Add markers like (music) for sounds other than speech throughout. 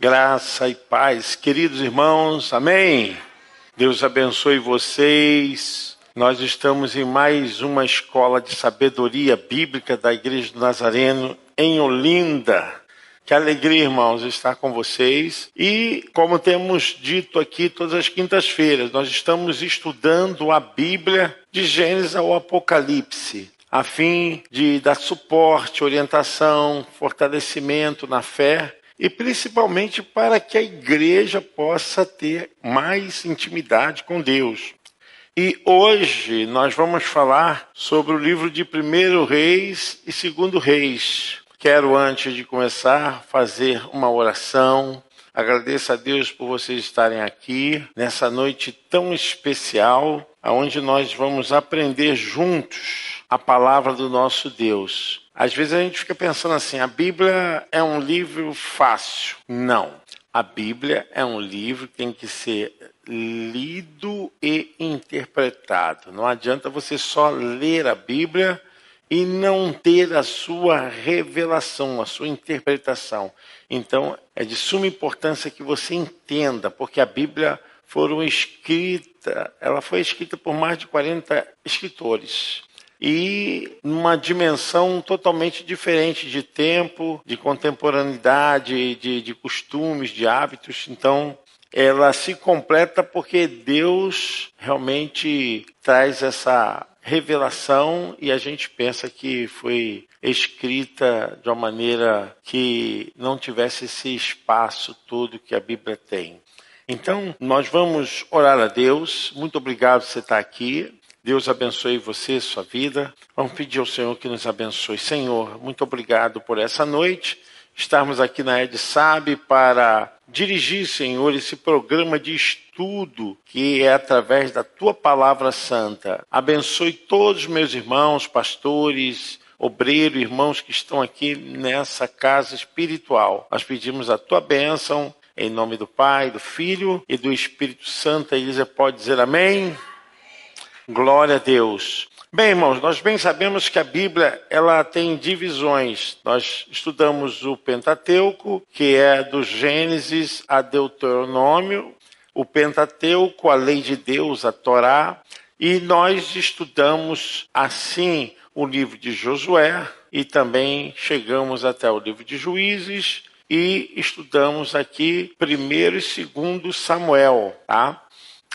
Graça e paz, queridos irmãos, amém. Deus abençoe vocês. Nós estamos em mais uma escola de sabedoria bíblica da Igreja do Nazareno em Olinda. Que alegria, irmãos, estar com vocês. E, como temos dito aqui todas as quintas-feiras, nós estamos estudando a Bíblia de Gênesis ao Apocalipse a fim de dar suporte, orientação, fortalecimento na fé e principalmente para que a igreja possa ter mais intimidade com Deus. E hoje nós vamos falar sobre o livro de Primeiro Reis e Segundo Reis. Quero, antes de começar, fazer uma oração. Agradeço a Deus por vocês estarem aqui nessa noite tão especial, onde nós vamos aprender juntos a palavra do nosso Deus. Às vezes a gente fica pensando assim: a Bíblia é um livro fácil. Não. A Bíblia é um livro que tem que ser lido e interpretado. Não adianta você só ler a Bíblia e não ter a sua revelação, a sua interpretação. Então, é de suma importância que você entenda, porque a Bíblia foram escrita, ela foi escrita por mais de 40 escritores e numa dimensão totalmente diferente de tempo, de contemporaneidade, de, de costumes, de hábitos. Então, ela se completa porque Deus realmente traz essa revelação e a gente pensa que foi escrita de uma maneira que não tivesse esse espaço todo que a Bíblia tem. Então, nós vamos orar a Deus. Muito obrigado por você estar aqui. Deus abençoe você, sua vida. Vamos pedir ao Senhor que nos abençoe. Senhor, muito obrigado por essa noite. Estarmos aqui na Ed Sabe para dirigir, Senhor, esse programa de estudo que é através da tua palavra santa. Abençoe todos os meus irmãos, pastores, obreiros, irmãos que estão aqui nessa casa espiritual. Nós pedimos a tua bênção em nome do Pai, do Filho e do Espírito Santo. A Elisa pode dizer amém. Glória a Deus. Bem, irmãos, nós bem sabemos que a Bíblia ela tem divisões. Nós estudamos o Pentateuco, que é do Gênesis a Deuteronômio, o Pentateuco, a lei de Deus, a Torá, e nós estudamos assim o livro de Josué e também chegamos até o livro de Juízes e estudamos aqui primeiro e segundo Samuel, tá?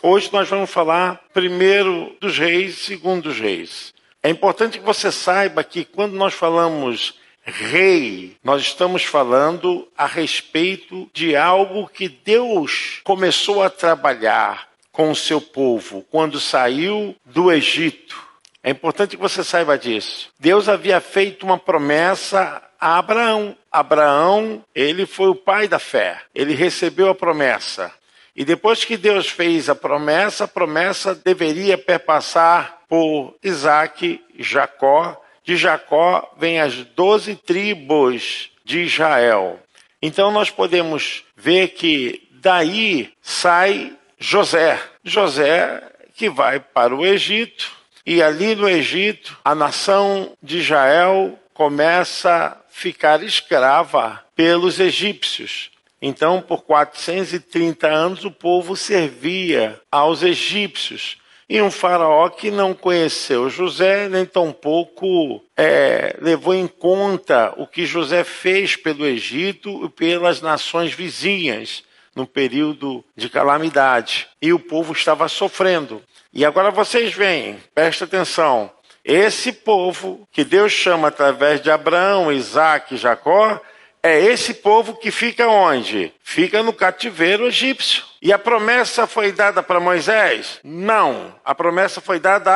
Hoje nós vamos falar primeiro dos reis, segundo dos reis. É importante que você saiba que quando nós falamos rei, nós estamos falando a respeito de algo que Deus começou a trabalhar com o seu povo quando saiu do Egito. É importante que você saiba disso. Deus havia feito uma promessa a Abraão. Abraão, ele foi o pai da fé. Ele recebeu a promessa. E depois que Deus fez a promessa, a promessa deveria perpassar por Isaac, Jacó. De Jacó vem as doze tribos de Israel. Então nós podemos ver que daí sai José. José que vai para o Egito, e ali no Egito a nação de Israel começa a ficar escrava pelos egípcios. Então, por 430 anos, o povo servia aos egípcios. E um faraó que não conheceu José, nem tampouco é, levou em conta o que José fez pelo Egito e pelas nações vizinhas no período de calamidade. E o povo estava sofrendo. E agora vocês veem, presta atenção. Esse povo que Deus chama através de Abraão, Isaac e Jacó, é esse povo que fica onde? Fica no cativeiro egípcio. E a promessa foi dada para Moisés? Não. A promessa foi dada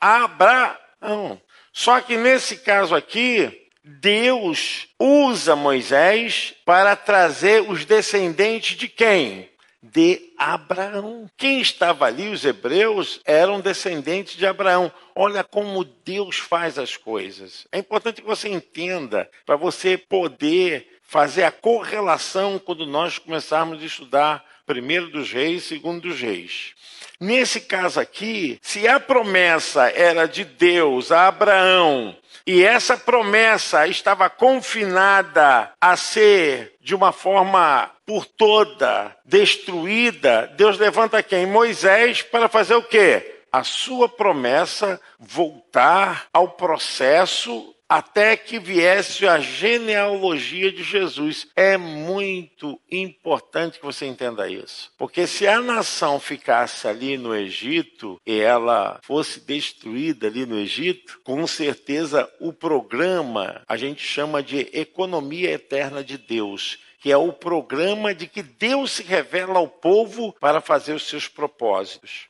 a Abraão. Só que nesse caso aqui, Deus usa Moisés para trazer os descendentes de quem? De Abraão. Quem estava ali, os hebreus, eram descendentes de Abraão. Olha como Deus faz as coisas. É importante que você entenda, para você poder fazer a correlação quando nós começarmos a estudar primeiro dos reis, segundo dos reis. Nesse caso aqui, se a promessa era de Deus a Abraão e essa promessa estava confinada a ser de uma forma por toda destruída, Deus levanta quem? Moisés para fazer o quê? A sua promessa voltar ao processo até que viesse a genealogia de Jesus. É muito importante que você entenda isso. Porque se a nação ficasse ali no Egito e ela fosse destruída ali no Egito, com certeza o programa a gente chama de economia eterna de Deus que é o programa de que Deus se revela ao povo para fazer os seus propósitos.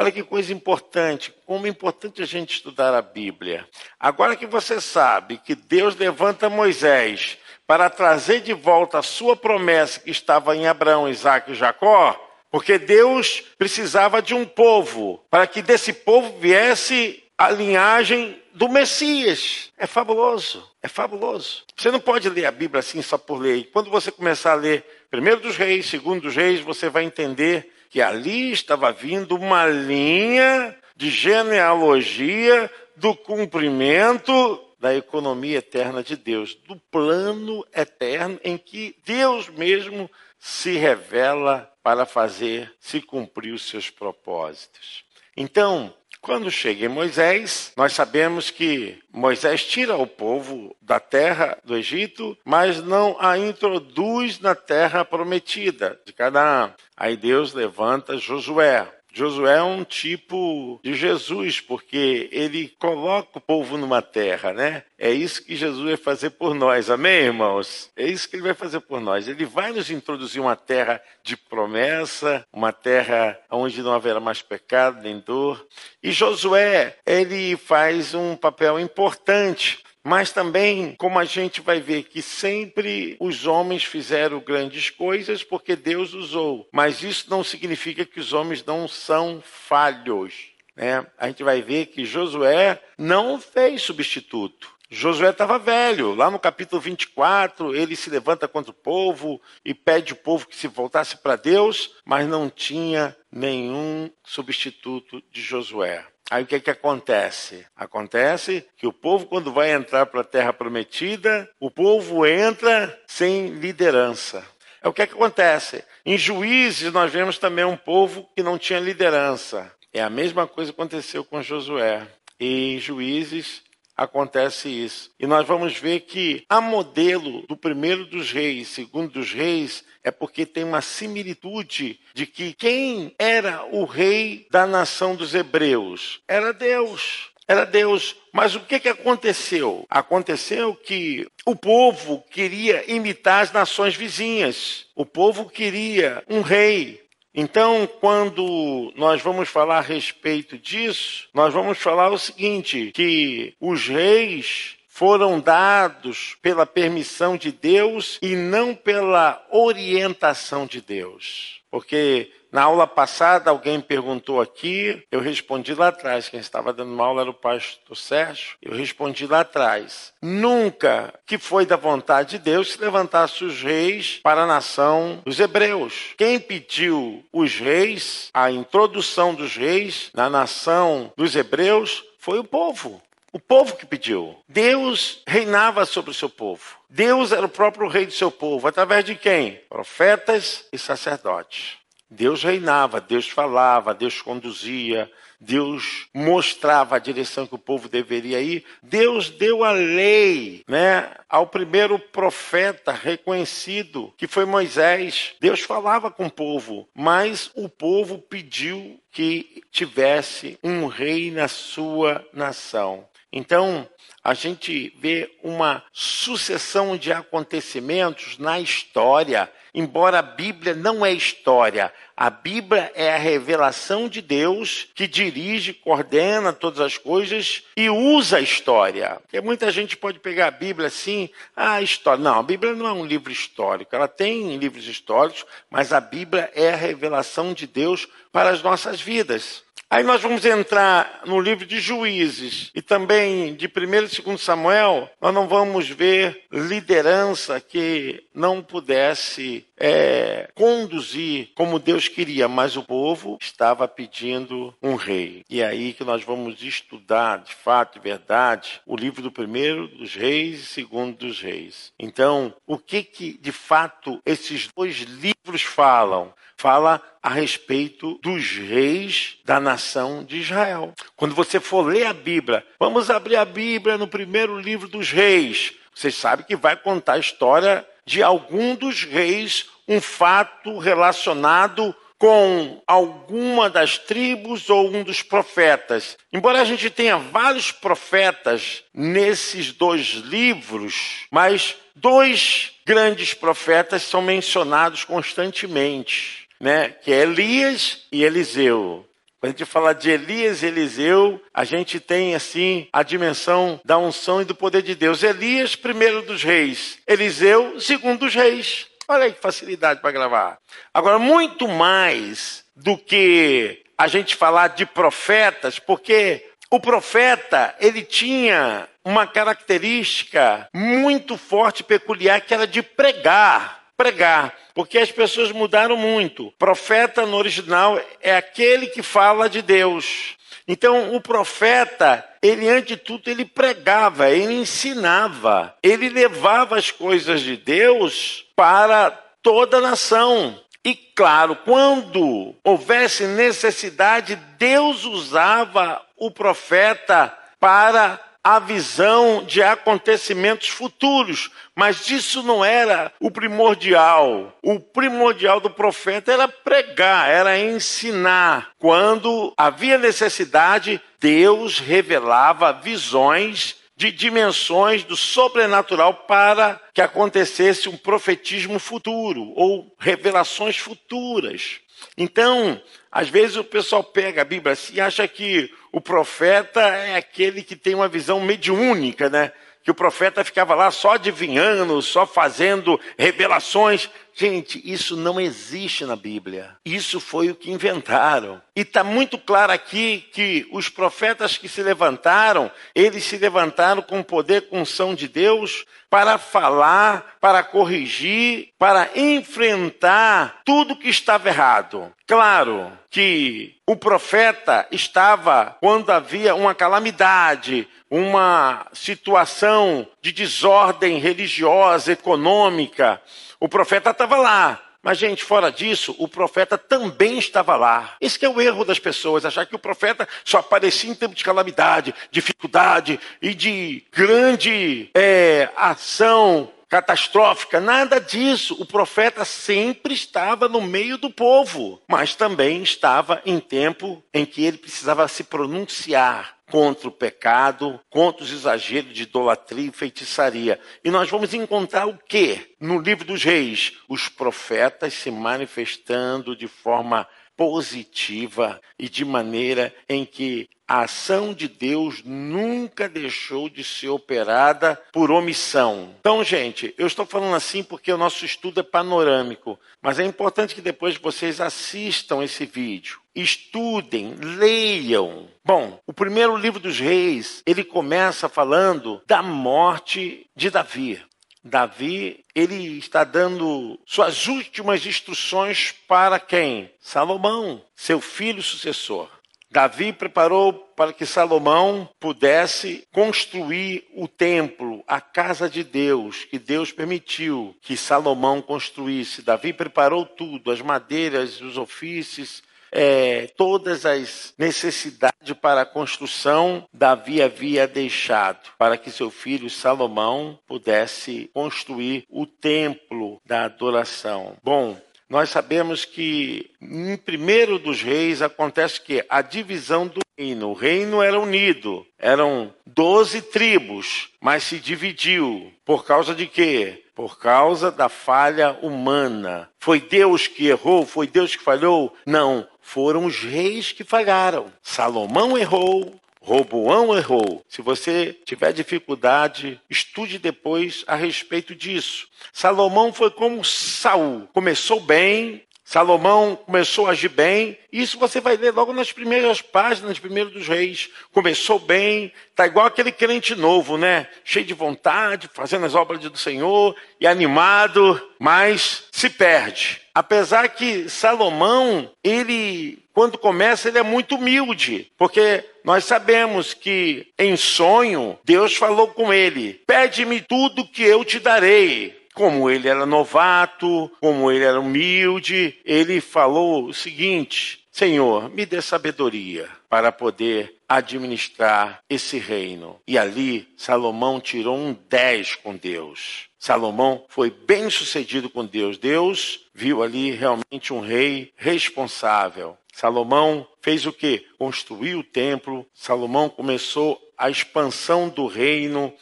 Olha que coisa importante, como é importante a gente estudar a Bíblia. Agora que você sabe que Deus levanta Moisés para trazer de volta a sua promessa que estava em Abraão, Isaac e Jacó, porque Deus precisava de um povo, para que desse povo viesse a linhagem do Messias. É fabuloso, é fabuloso. Você não pode ler a Bíblia assim só por ler. Quando você começar a ler primeiro dos reis, segundo dos reis, você vai entender que ali estava vindo uma linha de genealogia do cumprimento da economia eterna de Deus, do plano eterno em que Deus mesmo se revela para fazer se cumprir os seus propósitos. Então, quando chega em Moisés, nós sabemos que Moisés tira o povo da terra do Egito, mas não a introduz na terra prometida de Canaã. Aí Deus levanta Josué. Josué é um tipo de Jesus, porque ele coloca o povo numa terra, né? É isso que Jesus vai fazer por nós, amém, irmãos? É isso que ele vai fazer por nós. Ele vai nos introduzir uma terra de promessa, uma terra onde não haverá mais pecado nem dor. E Josué, ele faz um papel importante mas também, como a gente vai ver que sempre os homens fizeram grandes coisas porque Deus usou. Mas isso não significa que os homens não são falhos. Né? A gente vai ver que Josué não fez substituto. Josué estava velho. Lá no capítulo 24, ele se levanta contra o povo e pede o povo que se voltasse para Deus, mas não tinha nenhum substituto de Josué. Aí o que, que acontece? Acontece que o povo, quando vai entrar para a terra prometida, o povo entra sem liderança. É o que, que acontece. Em juízes, nós vemos também um povo que não tinha liderança. É a mesma coisa que aconteceu com Josué. E em juízes, acontece isso. E nós vamos ver que a modelo do primeiro dos reis, segundo dos reis, é porque tem uma similitude de que quem era o rei da nação dos hebreus era Deus. Era Deus. Mas o que, que aconteceu? Aconteceu que o povo queria imitar as nações vizinhas. O povo queria um rei. Então, quando nós vamos falar a respeito disso, nós vamos falar o seguinte: que os reis foram dados pela permissão de Deus e não pela orientação de Deus. Porque na aula passada, alguém perguntou aqui, eu respondi lá atrás. Quem estava dando uma aula era o pastor Sérgio. Eu respondi lá atrás. Nunca que foi da vontade de Deus se levantasse os reis para a nação dos hebreus. Quem pediu os reis, a introdução dos reis na nação dos hebreus, foi o povo. O povo que pediu. Deus reinava sobre o seu povo. Deus era o próprio rei do seu povo. Através de quem? Profetas e sacerdotes. Deus reinava, Deus falava, Deus conduzia, Deus mostrava a direção que o povo deveria ir. Deus deu a lei, né, ao primeiro profeta reconhecido, que foi Moisés. Deus falava com o povo, mas o povo pediu que tivesse um rei na sua nação. Então, a gente vê uma sucessão de acontecimentos na história embora a Bíblia não é história, a Bíblia é a revelação de Deus que dirige, coordena todas as coisas e usa a história. Porque muita gente pode pegar a Bíblia assim, ah, história. Não, a Bíblia não é um livro histórico. Ela tem livros históricos, mas a Bíblia é a revelação de Deus para as nossas vidas. Aí nós vamos entrar no livro de Juízes e também de 1 e 2 Samuel, nós não vamos ver liderança que não pudesse é, conduzir como Deus queria, mas o povo estava pedindo um rei. E é aí que nós vamos estudar, de fato e verdade, o livro do primeiro dos reis e segundo dos reis. Então, o que que de fato esses dois livros falam? fala a respeito dos reis da nação de Israel. Quando você for ler a Bíblia, vamos abrir a Bíblia no primeiro livro dos reis. Você sabe que vai contar a história de algum dos reis, um fato relacionado com alguma das tribos ou um dos profetas. Embora a gente tenha vários profetas nesses dois livros, mas dois grandes profetas são mencionados constantemente né? Que é Elias e Eliseu. Quando a gente fala de Elias e Eliseu, a gente tem assim a dimensão da unção e do poder de Deus. Elias, primeiro dos reis, Eliseu, segundo dos reis. Olha aí que facilidade para gravar. Agora, muito mais do que a gente falar de profetas, porque o profeta, ele tinha uma característica muito forte, peculiar, que era de pregar pregar, porque as pessoas mudaram muito. Profeta no original é aquele que fala de Deus. Então, o profeta, ele antes de tudo, ele pregava, ele ensinava, ele levava as coisas de Deus para toda a nação. E claro, quando houvesse necessidade, Deus usava o profeta para a visão de acontecimentos futuros, mas isso não era o primordial. O primordial do profeta era pregar, era ensinar. Quando havia necessidade, Deus revelava visões de dimensões do sobrenatural para que acontecesse um profetismo futuro ou revelações futuras. Então, às vezes o pessoal pega a Bíblia assim e acha que o profeta é aquele que tem uma visão mediúnica, né? Que o profeta ficava lá só adivinhando, só fazendo revelações. Gente, isso não existe na Bíblia. Isso foi o que inventaram. E está muito claro aqui que os profetas que se levantaram, eles se levantaram com poder, com unção de Deus, para falar, para corrigir, para enfrentar tudo que estava errado. Claro que o profeta estava quando havia uma calamidade, uma situação de desordem religiosa, econômica, o profeta estava lá. Mas, gente, fora disso, o profeta também estava lá. Esse é o erro das pessoas, achar que o profeta só aparecia em tempo de calamidade, dificuldade e de grande é, ação catastrófica, nada disso. O profeta sempre estava no meio do povo, mas também estava em tempo em que ele precisava se pronunciar contra o pecado, contra os exageros de idolatria e feitiçaria. E nós vamos encontrar o que no livro dos reis? Os profetas se manifestando de forma positiva e de maneira em que a ação de Deus nunca deixou de ser operada por omissão. Então, gente, eu estou falando assim porque o nosso estudo é panorâmico, mas é importante que depois vocês assistam esse vídeo, estudem, leiam. Bom, o primeiro livro dos reis, ele começa falando da morte de Davi. Davi, ele está dando suas últimas instruções para quem? Salomão, seu filho sucessor. Davi preparou para que Salomão pudesse construir o templo, a casa de Deus, que Deus permitiu que Salomão construísse. Davi preparou tudo, as madeiras, os ofícios, é, todas as necessidades para a construção, Davi havia deixado para que seu filho Salomão pudesse construir o templo da adoração. Bom, nós sabemos que em primeiro dos reis acontece que a divisão do reino. O reino era unido, eram doze tribos, mas se dividiu. Por causa de quê? Por causa da falha humana. Foi Deus que errou? Foi Deus que falhou? Não, foram os reis que falharam. Salomão errou, Roboão errou. Se você tiver dificuldade, estude depois a respeito disso. Salomão foi como Saul. Começou bem, Salomão começou a agir bem, isso você vai ler logo nas primeiras páginas, primeiro dos reis. Começou bem, tá igual aquele crente novo, né? Cheio de vontade, fazendo as obras do Senhor e animado, mas se perde. Apesar que Salomão, ele, quando começa, ele é muito humilde, porque nós sabemos que em sonho Deus falou com ele: Pede-me tudo que eu te darei como ele era novato, como ele era humilde, ele falou o seguinte: Senhor, me dê sabedoria para poder administrar esse reino. E ali Salomão tirou um 10 com Deus. Salomão foi bem sucedido com Deus. Deus viu ali realmente um rei responsável. Salomão fez o que? Construiu o templo. Salomão começou a expansão do reino.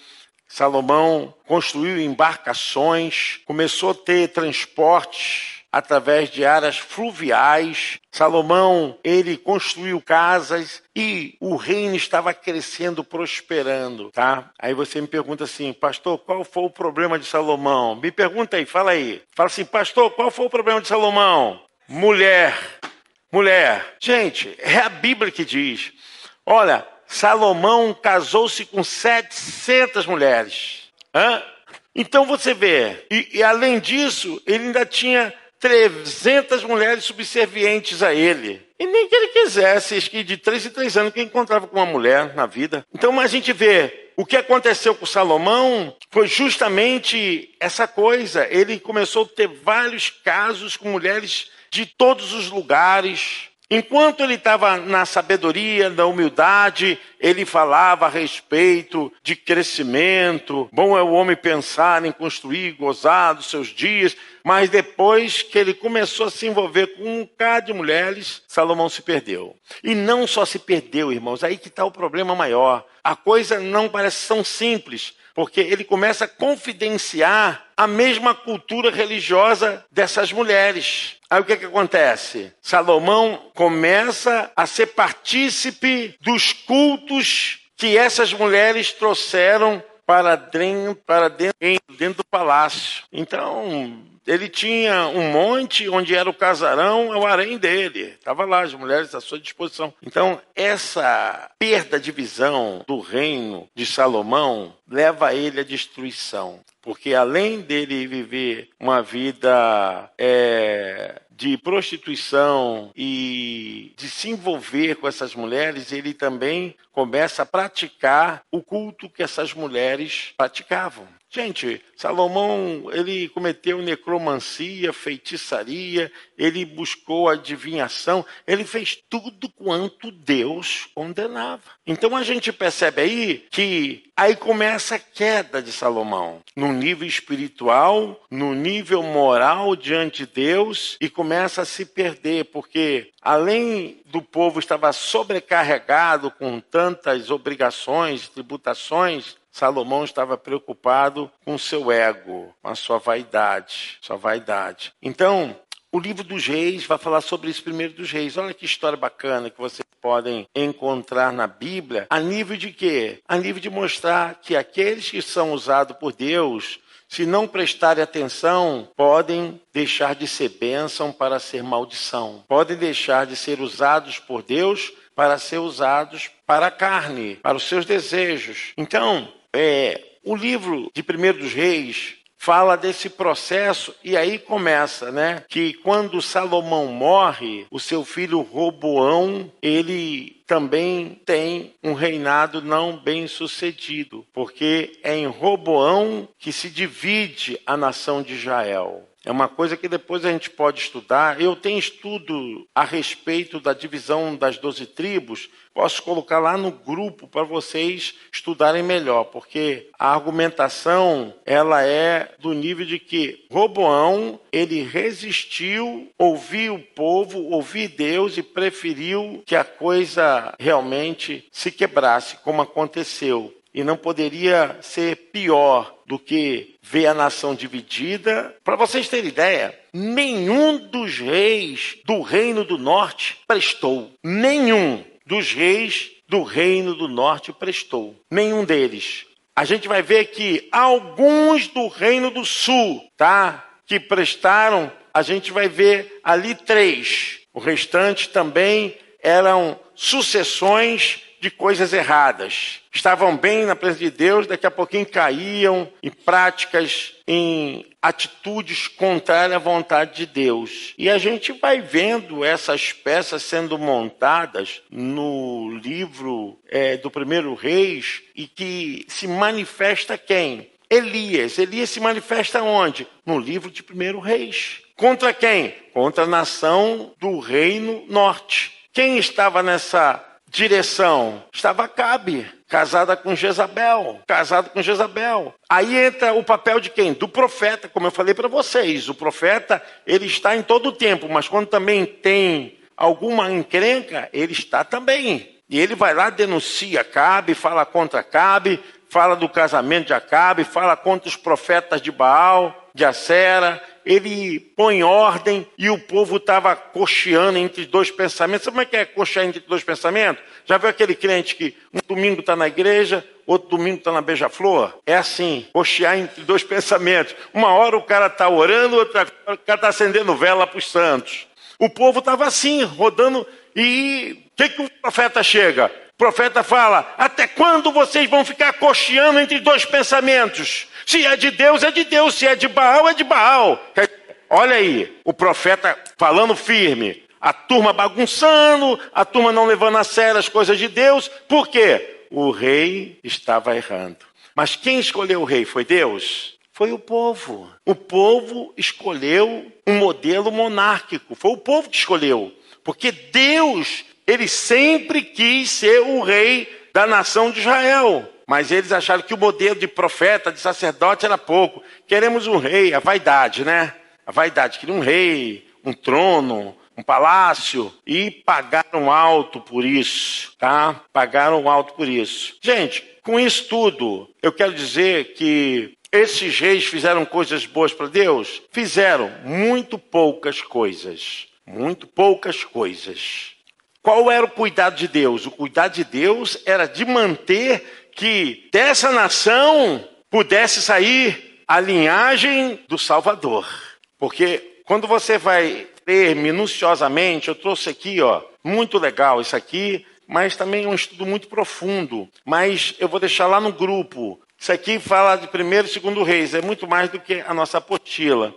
Salomão construiu embarcações, começou a ter transportes através de áreas fluviais. Salomão, ele construiu casas e o reino estava crescendo, prosperando, tá? Aí você me pergunta assim, pastor, qual foi o problema de Salomão? Me pergunta aí, fala aí. Fala assim, pastor, qual foi o problema de Salomão? Mulher. Mulher. Gente, é a Bíblia que diz. Olha, Salomão casou-se com 700 mulheres. Hã? Então você vê, e, e, além disso, ele ainda tinha 300 mulheres subservientes a ele. E nem que ele quisesse, que de três em três anos que encontrava com uma mulher na vida. Então a gente vê, o que aconteceu com Salomão foi justamente essa coisa. Ele começou a ter vários casos com mulheres de todos os lugares, Enquanto ele estava na sabedoria, na humildade, ele falava a respeito de crescimento. Bom é o homem pensar em construir, gozar dos seus dias. Mas depois que ele começou a se envolver com um bocado de mulheres, Salomão se perdeu. E não só se perdeu, irmãos, aí que está o problema maior. A coisa não parece tão simples porque ele começa a confidenciar a mesma cultura religiosa dessas mulheres. Aí o que, que acontece? Salomão começa a ser partícipe dos cultos que essas mulheres trouxeram para dentro, para dentro, dentro do palácio. Então, ele tinha um monte onde era o casarão, é o harém dele. Estava lá, as mulheres à sua disposição. Então, essa perda de visão do reino de Salomão leva ele à destruição. Porque além dele viver uma vida é, de prostituição e de se envolver com essas mulheres, ele também começa a praticar o culto que essas mulheres praticavam. Gente, Salomão, ele cometeu necromancia, feitiçaria, ele buscou adivinhação, ele fez tudo quanto Deus condenava. Então a gente percebe aí que aí começa a queda de Salomão, no nível espiritual, no nível moral diante de Deus e começa a se perder, porque além do povo estava sobrecarregado com tantas obrigações, tributações, Salomão estava preocupado com seu ego, com a sua vaidade, sua vaidade. Então, o livro dos reis vai falar sobre isso primeiro dos reis. Olha que história bacana que vocês podem encontrar na Bíblia. A nível de quê? A nível de mostrar que aqueles que são usados por Deus, se não prestarem atenção, podem deixar de ser bênção para ser maldição. Podem deixar de ser usados por Deus para ser usados para a carne, para os seus desejos. Então, é, o livro de Primeiro dos Reis fala desse processo e aí começa, né? Que quando Salomão morre, o seu filho Roboão, ele também tem um reinado não bem sucedido, porque é em Roboão que se divide a nação de Israel. É uma coisa que depois a gente pode estudar. Eu tenho estudo a respeito da divisão das doze tribos. Posso colocar lá no grupo para vocês estudarem melhor, porque a argumentação ela é do nível de que Roboão ele resistiu, ouviu o povo, ouviu Deus e preferiu que a coisa realmente se quebrasse, como aconteceu. E não poderia ser pior do que ver a nação dividida. Para vocês terem ideia, nenhum dos reis do reino do norte prestou. Nenhum dos reis do reino do norte prestou. Nenhum deles. A gente vai ver que alguns do reino do sul, tá? que prestaram, a gente vai ver ali três. O restante também eram sucessões de coisas erradas. Estavam bem na presença de Deus, daqui a pouquinho caíam em práticas, em atitudes contrárias à vontade de Deus. E a gente vai vendo essas peças sendo montadas no livro é, do primeiro Reis e que se manifesta quem? Elias. Elias se manifesta onde? No livro de primeiro Reis. Contra quem? Contra a nação do reino norte. Quem estava nessa direção? Estava Cabe, casada com Jezabel, casado com Jezabel. Aí entra o papel de quem? Do profeta, como eu falei para vocês. O profeta, ele está em todo o tempo, mas quando também tem alguma encrenca, ele está também. E ele vai lá, denuncia Cabe, fala contra Cabe, fala do casamento de Acabe, fala contra os profetas de Baal, de Acera, ele põe ordem e o povo estava cocheando entre dois pensamentos. Sabe como é que é cochear entre dois pensamentos? Já viu aquele crente que um domingo está na igreja, outro domingo está na beija-flor? É assim, cochear entre dois (laughs) pensamentos. Uma hora o cara está orando, outra hora o cara está acendendo vela para os santos. O povo estava assim, rodando, e o que, que o profeta chega? O profeta fala: Até quando vocês vão ficar cocheando entre dois pensamentos? Se é de Deus, é de Deus. Se é de Baal, é de Baal. Olha aí, o profeta falando firme. A turma bagunçando, a turma não levando a sério as coisas de Deus. Por quê? O rei estava errando. Mas quem escolheu o rei foi Deus? Foi o povo. O povo escolheu um modelo monárquico. Foi o povo que escolheu. Porque Deus, ele sempre quis ser o rei da nação de Israel. Mas eles acharam que o modelo de profeta, de sacerdote era pouco. Queremos um rei, a vaidade, né? A vaidade, queria um rei, um trono, um palácio e pagaram alto por isso, tá? Pagaram alto por isso. Gente, com isso tudo, eu quero dizer que esses reis fizeram coisas boas para Deus? Fizeram muito poucas coisas. Muito poucas coisas. Qual era o cuidado de Deus? O cuidado de Deus era de manter que dessa nação pudesse sair a linhagem do Salvador. Porque quando você vai ler minuciosamente, eu trouxe aqui, ó, muito legal isso aqui, mas também é um estudo muito profundo. Mas eu vou deixar lá no grupo. Isso aqui fala de primeiro e segundo reis, é muito mais do que a nossa apostila.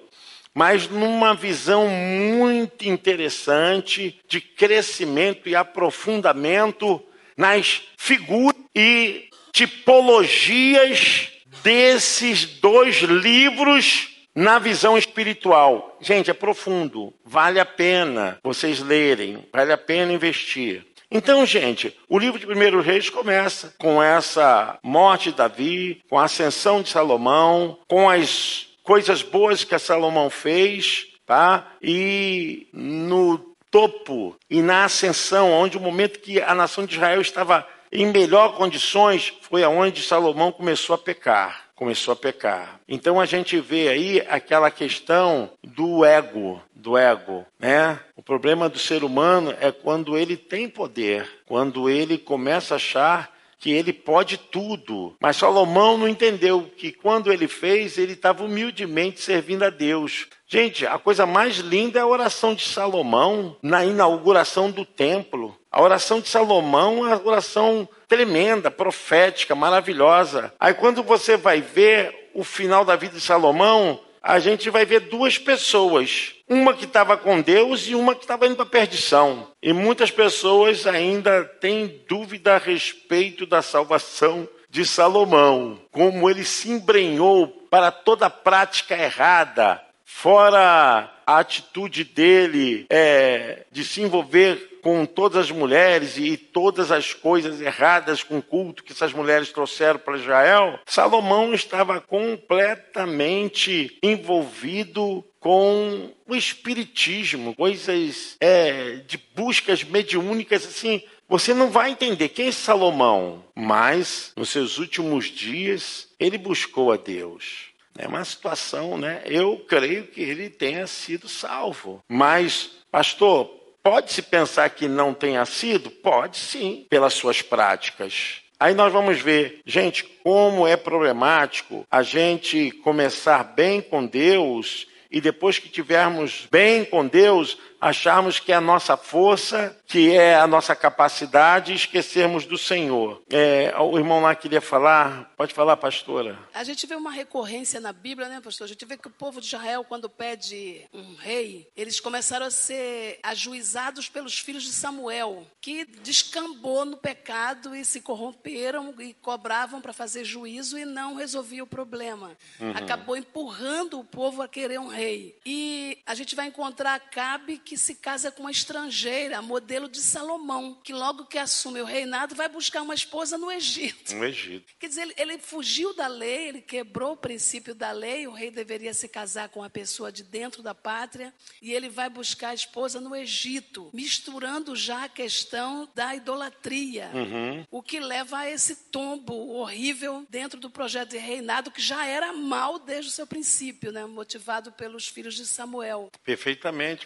Mas numa visão muito interessante de crescimento e aprofundamento nas figuras e tipologias desses dois livros na visão espiritual. Gente, é profundo, vale a pena vocês lerem, vale a pena investir. Então, gente, o livro de 1 Reis começa com essa morte de Davi, com a ascensão de Salomão, com as coisas boas que Salomão fez, tá? E no topo e na ascensão, onde o momento que a nação de Israel estava em melhor condições, foi aonde Salomão começou a pecar. Começou a pecar. Então a gente vê aí aquela questão do ego, do ego, né? O problema do ser humano é quando ele tem poder, quando ele começa a achar que ele pode tudo. Mas Salomão não entendeu que quando ele fez, ele estava humildemente servindo a Deus. Gente, a coisa mais linda é a oração de Salomão na inauguração do templo. A oração de Salomão é uma oração tremenda, profética, maravilhosa. Aí quando você vai ver o final da vida de Salomão, a gente vai ver duas pessoas. Uma que estava com Deus e uma que estava indo para a perdição. E muitas pessoas ainda têm dúvida a respeito da salvação de Salomão. Como ele se embrenhou para toda prática errada, fora a atitude dele é, de se envolver com todas as mulheres e todas as coisas erradas com o culto que essas mulheres trouxeram para Israel, Salomão estava completamente envolvido com o espiritismo, coisas é, de buscas mediúnicas assim. Você não vai entender quem é Salomão, mas nos seus últimos dias ele buscou a Deus. É uma situação, né? Eu creio que ele tenha sido salvo. Mas, pastor, Pode-se pensar que não tenha sido? Pode sim, pelas suas práticas. Aí nós vamos ver, gente, como é problemático a gente começar bem com Deus e depois que tivermos bem com Deus, acharmos que é a nossa força, que é a nossa capacidade, e esquecermos do Senhor. É, o irmão lá queria falar, pode falar, pastora. A gente vê uma recorrência na Bíblia, né, pastor? A gente vê que o povo de Israel, quando pede um rei, eles começaram a ser ajuizados pelos filhos de Samuel, que descambou no pecado e se corromperam e cobravam para fazer juízo e não resolvia o problema. Uhum. Acabou empurrando o povo a querer um rei. E a gente vai encontrar Cabe que se casa com uma estrangeira, modelo de Salomão, que logo que assume o reinado vai buscar uma esposa no Egito. No Egito. Quer dizer, ele, ele fugiu da lei, ele quebrou o princípio da lei, o rei deveria se casar com a pessoa de dentro da pátria, e ele vai buscar a esposa no Egito, misturando já a questão da idolatria, uhum. o que leva a esse tombo horrível dentro do projeto de reinado, que já era mal desde o seu princípio, né? motivado pelos filhos de Samuel. Perfeitamente,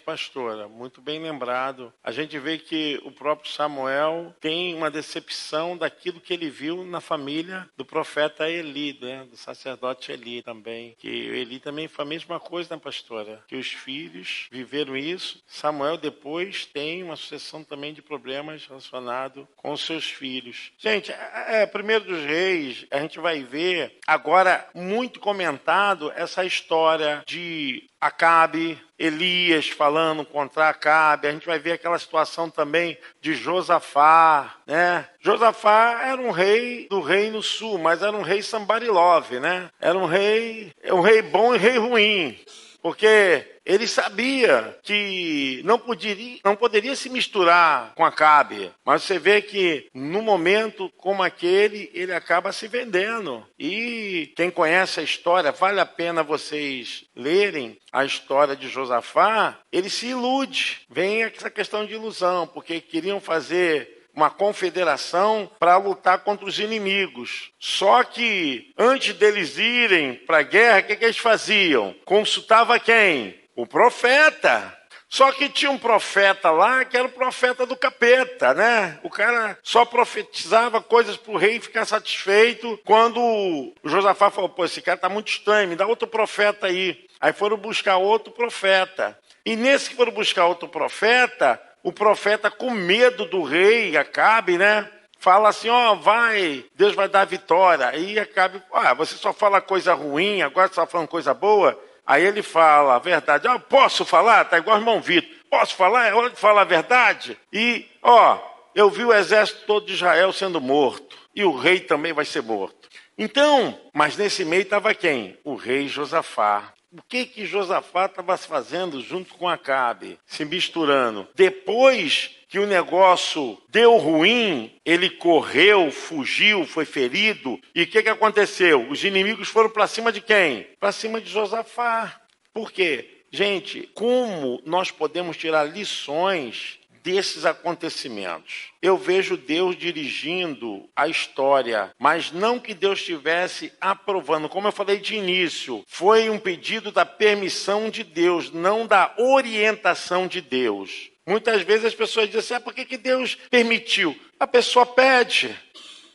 muito bem lembrado. A gente vê que o próprio Samuel tem uma decepção daquilo que ele viu na família do profeta Eli, né? do sacerdote Eli também. Que Eli também foi a mesma coisa, né, pastora? Que os filhos viveram isso. Samuel depois tem uma sucessão também de problemas relacionados com seus filhos. Gente, é, é, primeiro dos reis, a gente vai ver agora muito comentado essa história de Acabe, Elias falando contra Acabe, a gente vai ver aquela situação também de Josafá, né? Josafá era um rei do reino sul, mas era um rei sambarilove, né? Era um rei, um rei bom e rei ruim. Porque ele sabia que não poderia, não poderia se misturar com Acabe. Mas você vê que no momento como aquele, ele acaba se vendendo. E quem conhece a história, vale a pena vocês lerem a história de Josafá. Ele se ilude. Vem essa questão de ilusão, porque queriam fazer uma confederação para lutar contra os inimigos. Só que antes deles irem para a guerra, o que, que eles faziam? Consultava quem? O profeta. Só que tinha um profeta lá que era o profeta do capeta, né? O cara só profetizava coisas para o rei ficar satisfeito. Quando o Josafá falou: pô, esse cara está muito estranho, me dá outro profeta aí. Aí foram buscar outro profeta. E nesse que foram buscar outro profeta, o profeta, com medo do rei Acabe, né? Fala assim: ó, oh, vai, Deus vai dar vitória. Aí Acabe, ah, você só fala coisa ruim, agora você está falando coisa boa. Aí ele fala a verdade. Ah, posso falar? Tá igual o irmão Vitor. Posso falar? É hora de falar a verdade. E, ó, eu vi o exército todo de Israel sendo morto. E o rei também vai ser morto. Então, mas nesse meio estava quem? O rei Josafá o que que Josafá estava fazendo junto com Acabe, se misturando. Depois que o negócio deu ruim, ele correu, fugiu, foi ferido. E o que, que aconteceu? Os inimigos foram para cima de quem? Para cima de Josafá. Por quê? Gente, como nós podemos tirar lições desses acontecimentos. Eu vejo Deus dirigindo a história, mas não que Deus estivesse aprovando. Como eu falei de início, foi um pedido da permissão de Deus, não da orientação de Deus. Muitas vezes as pessoas dizem assim: ah, por que, que Deus permitiu? A pessoa pede.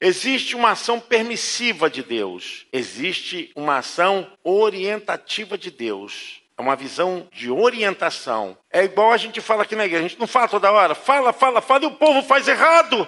Existe uma ação permissiva de Deus, existe uma ação orientativa de Deus. É uma visão de orientação. É igual a gente fala aqui na igreja. A gente não fala toda hora. Fala, fala, fala e o povo faz errado.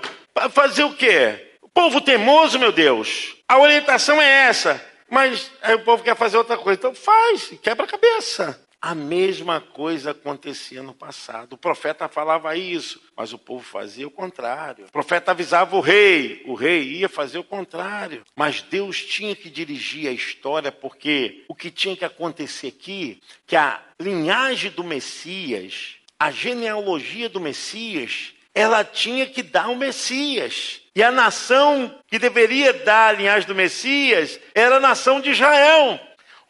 Fazer o quê? O povo teimoso, meu Deus. A orientação é essa. Mas aí o povo quer fazer outra coisa. Então faz, quebra a cabeça. A mesma coisa acontecia no passado. O profeta falava isso, mas o povo fazia o contrário. O profeta avisava o rei, o rei ia fazer o contrário. Mas Deus tinha que dirigir a história, porque o que tinha que acontecer aqui, que a linhagem do Messias, a genealogia do Messias, ela tinha que dar o Messias. E a nação que deveria dar a linhagem do Messias era a nação de Israel.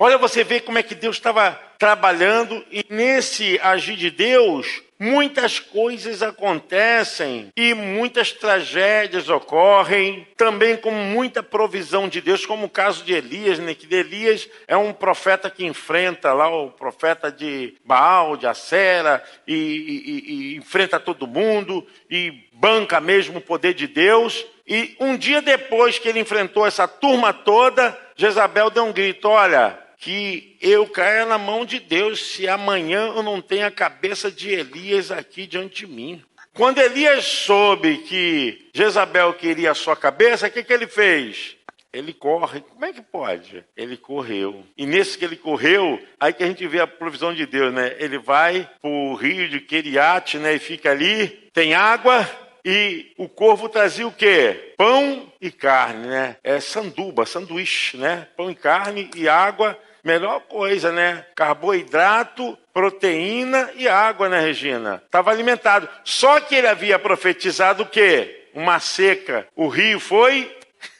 Olha, você vê como é que Deus estava trabalhando e nesse agir de Deus, muitas coisas acontecem e muitas tragédias ocorrem, também com muita provisão de Deus, como o caso de Elias, né? que Elias é um profeta que enfrenta lá o profeta de Baal, de Acera, e, e, e enfrenta todo mundo, e banca mesmo o poder de Deus. E um dia depois que ele enfrentou essa turma toda, Jezabel deu um grito: Olha, que eu caia na mão de Deus se amanhã eu não tenho a cabeça de Elias aqui diante de mim. Quando Elias soube que Jezabel queria a sua cabeça, o que, que ele fez? Ele corre. Como é que pode? Ele correu. E nesse que ele correu, aí que a gente vê a provisão de Deus, né? Ele vai para o rio de Keriat, né? E fica ali, tem água, e o corvo trazia o quê? Pão e carne, né? É sanduba, sanduíche, né? Pão e carne e água. Melhor coisa, né? Carboidrato, proteína e água, né, Regina? Estava alimentado. Só que ele havia profetizado o quê? Uma seca. O rio foi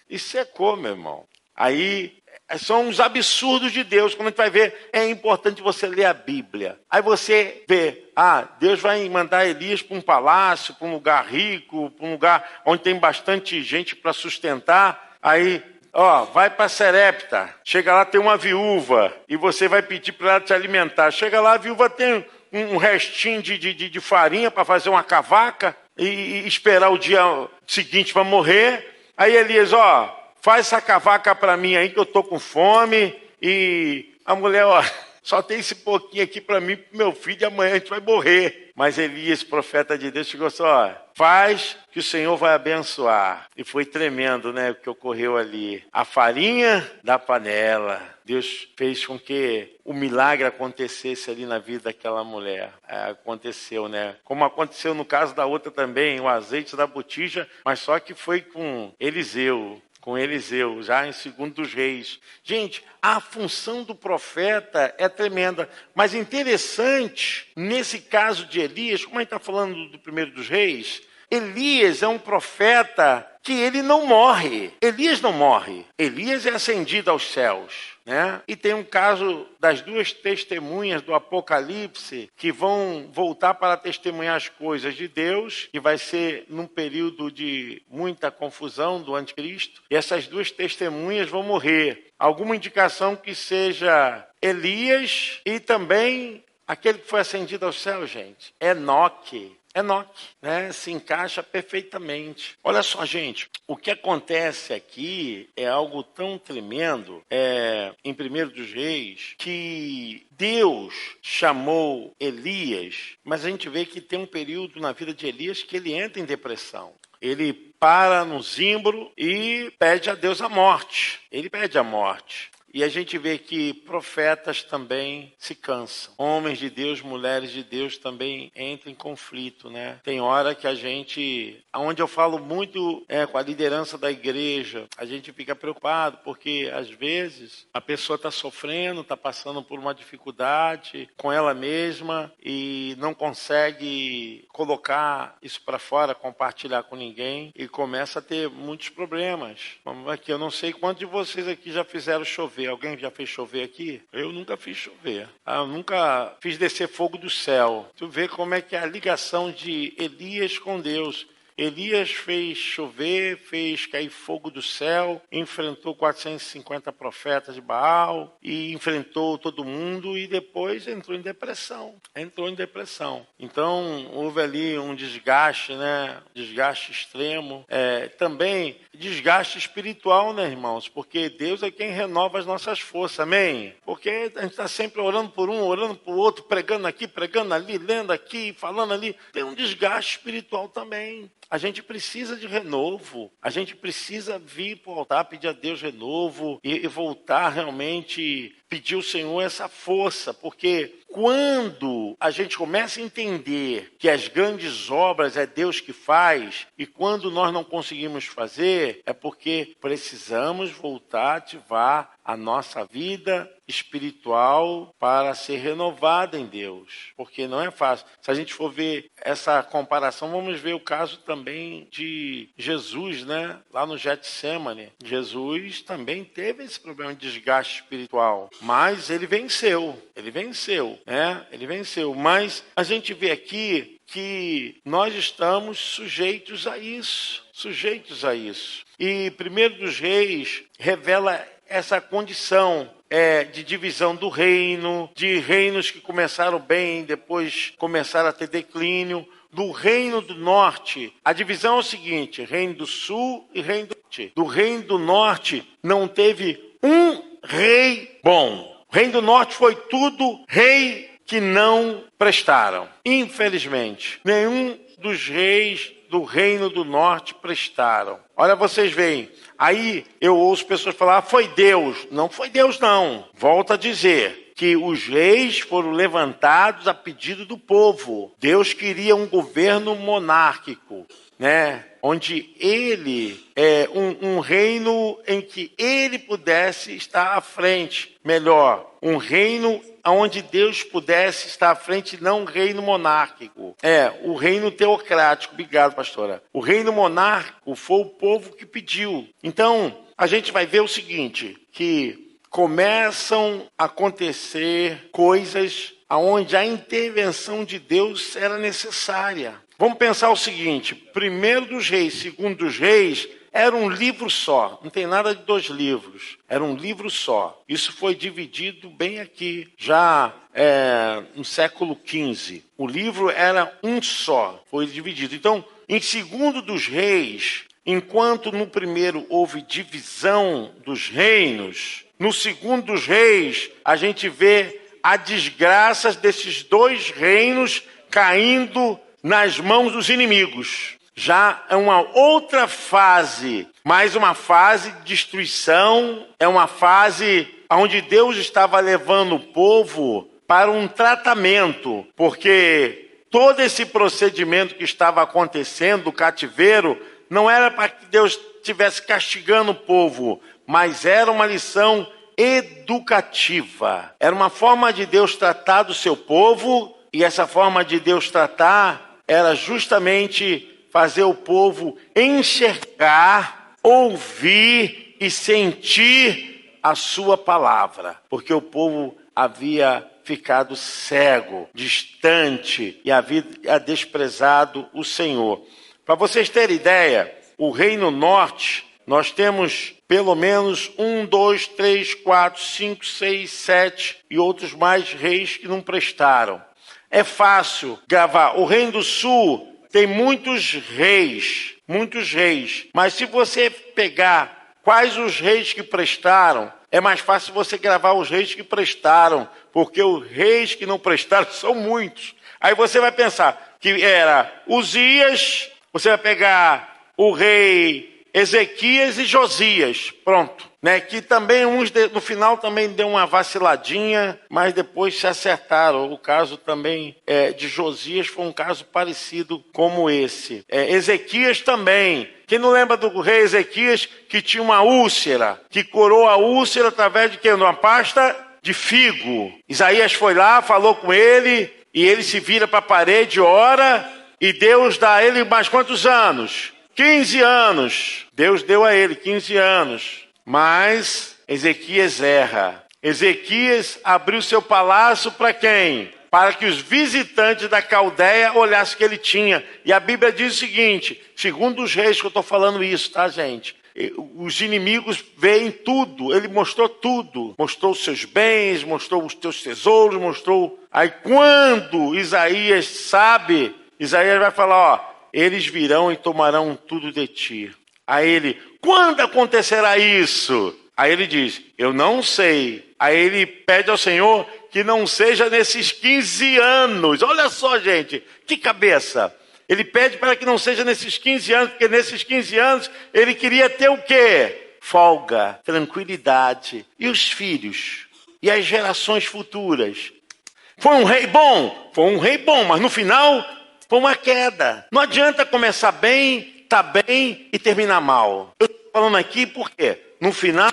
e secou, meu irmão. Aí é, são os absurdos de Deus. Quando a gente vai ver, é importante você ler a Bíblia. Aí você vê, ah, Deus vai mandar Elias para um palácio, para um lugar rico, para um lugar onde tem bastante gente para sustentar. Aí, ó, vai para Serepta. Chega lá, tem uma viúva e você vai pedir para ela te alimentar. Chega lá, a viúva tem um restinho de, de, de farinha para fazer uma cavaca e, e esperar o dia seguinte para morrer. Aí Elias, ó, faz essa cavaca para mim aí que eu tô com fome. E a mulher, ó, (laughs) só tem esse pouquinho aqui para mim, pro meu filho, e amanhã a gente vai morrer. Mas Elias, profeta de Deus, chegou só, faz que o Senhor vai abençoar. E foi tremendo, né, o que ocorreu ali. A farinha da panela. Deus fez com que o milagre acontecesse ali na vida daquela mulher. É, aconteceu, né? Como aconteceu no caso da outra também, o azeite da botija, mas só que foi com Eliseu com Eliseu, já em segundo dos reis. Gente, a função do profeta é tremenda, mas interessante, nesse caso de Elias, como a gente está falando do primeiro dos reis, Elias é um profeta que ele não morre. Elias não morre. Elias é ascendido aos céus. Né? E tem um caso das duas testemunhas do Apocalipse que vão voltar para testemunhar as coisas de Deus, que vai ser num período de muita confusão do anticristo. E essas duas testemunhas vão morrer. Alguma indicação que seja Elias e também aquele que foi ascendido ao céu, gente, Enoque. Enoque, né? Se encaixa perfeitamente. Olha só, gente, o que acontece aqui é algo tão tremendo, é, em primeiro dos reis, que Deus chamou Elias, mas a gente vê que tem um período na vida de Elias que ele entra em depressão. Ele para no zimbro e pede a Deus a morte. Ele pede a morte. E a gente vê que profetas também se cansam. Homens de Deus, mulheres de Deus também entram em conflito, né? Tem hora que a gente, aonde eu falo muito é, com a liderança da igreja, a gente fica preocupado porque às vezes a pessoa está sofrendo, está passando por uma dificuldade com ela mesma e não consegue colocar isso para fora, compartilhar com ninguém e começa a ter muitos problemas. Aqui eu não sei quantos de vocês aqui já fizeram chover chover. Alguém já fez chover aqui? Eu nunca fiz chover. Ah, eu nunca fiz descer fogo do céu. Tu vê como é que é a ligação de Elias com Deus. Elias fez chover, fez cair fogo do céu, enfrentou 450 profetas de Baal e enfrentou todo mundo e depois entrou em depressão. Entrou em depressão. Então houve ali um desgaste, né? Desgaste extremo. É, também desgaste espiritual, né, irmãos? Porque Deus é quem renova as nossas forças, amém? Porque a gente está sempre orando por um, orando por outro, pregando aqui, pregando ali, lendo aqui, falando ali. Tem um desgaste espiritual também. A gente precisa de renovo, a gente precisa vir para o altar, pedir a Deus renovo e, e voltar realmente, pedir ao Senhor essa força, porque quando a gente começa a entender que as grandes obras é Deus que faz, e quando nós não conseguimos fazer, é porque precisamos voltar a ativar a nossa vida espiritual para ser renovada em Deus, porque não é fácil. Se a gente for ver essa comparação, vamos ver o caso também de Jesus, né? Lá no Getsemane, Jesus também teve esse problema de desgaste espiritual, mas ele venceu. Ele venceu, né? Ele venceu. Mas a gente vê aqui que nós estamos sujeitos a isso, sujeitos a isso. E primeiro dos reis revela essa condição é, de divisão do reino, de reinos que começaram bem, depois começaram a ter declínio. Do reino do norte, a divisão é o seguinte: reino do sul e reino do norte. Do reino do norte não teve um rei bom. O reino do norte foi tudo rei que não prestaram. Infelizmente, nenhum dos reis do reino do norte prestaram. Olha, vocês veem, aí eu ouço pessoas falar, ah, foi Deus. Não foi Deus, não. Volto a dizer que os reis foram levantados a pedido do povo. Deus queria um governo monárquico, né? Onde ele é um, um reino em que ele pudesse estar à frente. Melhor, um reino onde Deus pudesse estar à frente, não um reino monárquico. É, o reino teocrático. Obrigado, pastora. O reino monárquico foi o povo que pediu. Então, a gente vai ver o seguinte, que começam a acontecer coisas aonde a intervenção de Deus era necessária. Vamos pensar o seguinte: primeiro dos reis, segundo dos reis, era um livro só, não tem nada de dois livros, era um livro só. Isso foi dividido bem aqui, já é, no século XV. O livro era um só, foi dividido. Então, em segundo dos reis, enquanto no primeiro houve divisão dos reinos, no segundo dos reis, a gente vê a desgraça desses dois reinos caindo nas mãos dos inimigos já é uma outra fase, mais uma fase de destruição, é uma fase onde Deus estava levando o povo para um tratamento, porque todo esse procedimento que estava acontecendo, o cativeiro, não era para que Deus estivesse castigando o povo, mas era uma lição educativa. Era uma forma de Deus tratar do seu povo, e essa forma de Deus tratar era justamente fazer o povo enxergar, ouvir e sentir a sua palavra, porque o povo havia ficado cego, distante e havia desprezado o Senhor. Para vocês terem ideia, o Reino Norte, nós temos pelo menos um, dois, três, quatro, cinco, seis, sete e outros mais reis que não prestaram. É fácil gravar. O Reino do Sul tem muitos reis, muitos reis. Mas se você pegar quais os reis que prestaram, é mais fácil você gravar os reis que prestaram, porque os reis que não prestaram (laughs) são muitos. Aí você vai pensar que era Uzias, você vai pegar o rei Ezequias e Josias, pronto né, que também uns de, no final também deu uma vaciladinha, mas depois se acertaram. O caso também é, de Josias foi um caso parecido como esse. É, Ezequias também. Quem não lembra do rei Ezequias que tinha uma úlcera, que curou a úlcera através de quê? Uma pasta de figo. Isaías foi lá, falou com ele, e ele se vira para a parede, ora, e Deus dá a ele mais quantos anos? 15 anos. Deus deu a ele 15 anos. Mas Ezequias erra. Ezequias abriu seu palácio para quem? Para que os visitantes da Caldeia olhassem o que ele tinha. E a Bíblia diz o seguinte: segundo os reis que eu estou falando isso, tá, gente? Os inimigos veem tudo, ele mostrou tudo. Mostrou os seus bens, mostrou os teus tesouros, mostrou. Aí quando Isaías sabe, Isaías vai falar: ó, eles virão e tomarão tudo de ti. A ele, quando acontecerá isso? Aí ele diz: Eu não sei. Aí ele pede ao Senhor que não seja nesses 15 anos. Olha só, gente, que cabeça. Ele pede para que não seja nesses 15 anos, porque nesses 15 anos ele queria ter o quê? Folga, tranquilidade. E os filhos? E as gerações futuras? Foi um rei bom? Foi um rei bom, mas no final foi uma queda. Não adianta começar bem está bem e terminar mal. Eu estou falando aqui porque, no final,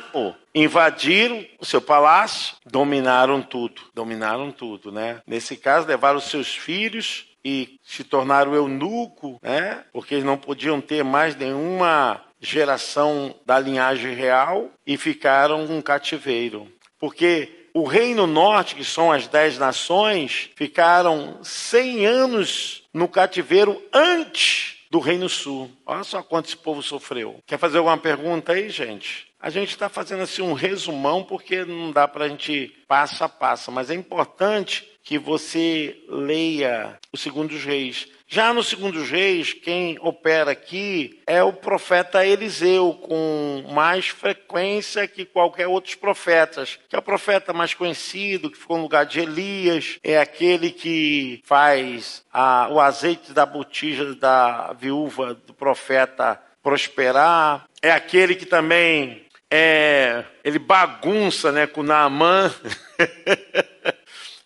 invadiram o seu palácio, dominaram tudo. Dominaram tudo, né? Nesse caso, levaram seus filhos e se tornaram eunuco, né? Porque eles não podiam ter mais nenhuma geração da linhagem real e ficaram um cativeiro. Porque o Reino Norte, que são as dez nações, ficaram cem anos no cativeiro antes do Reino Sul. Olha só quanto esse povo sofreu. Quer fazer alguma pergunta aí, gente? A gente está fazendo assim um resumão porque não dá para a gente passo a passo, mas é importante que você leia o segundo dos reis. Já no segundo reis, quem opera aqui é o profeta Eliseu, com mais frequência que qualquer outros profetas, que é o profeta mais conhecido, que ficou no lugar de Elias, é aquele que faz a, o azeite da botija da viúva do profeta prosperar, é aquele que também é, ele bagunça né, com Naamã. (laughs)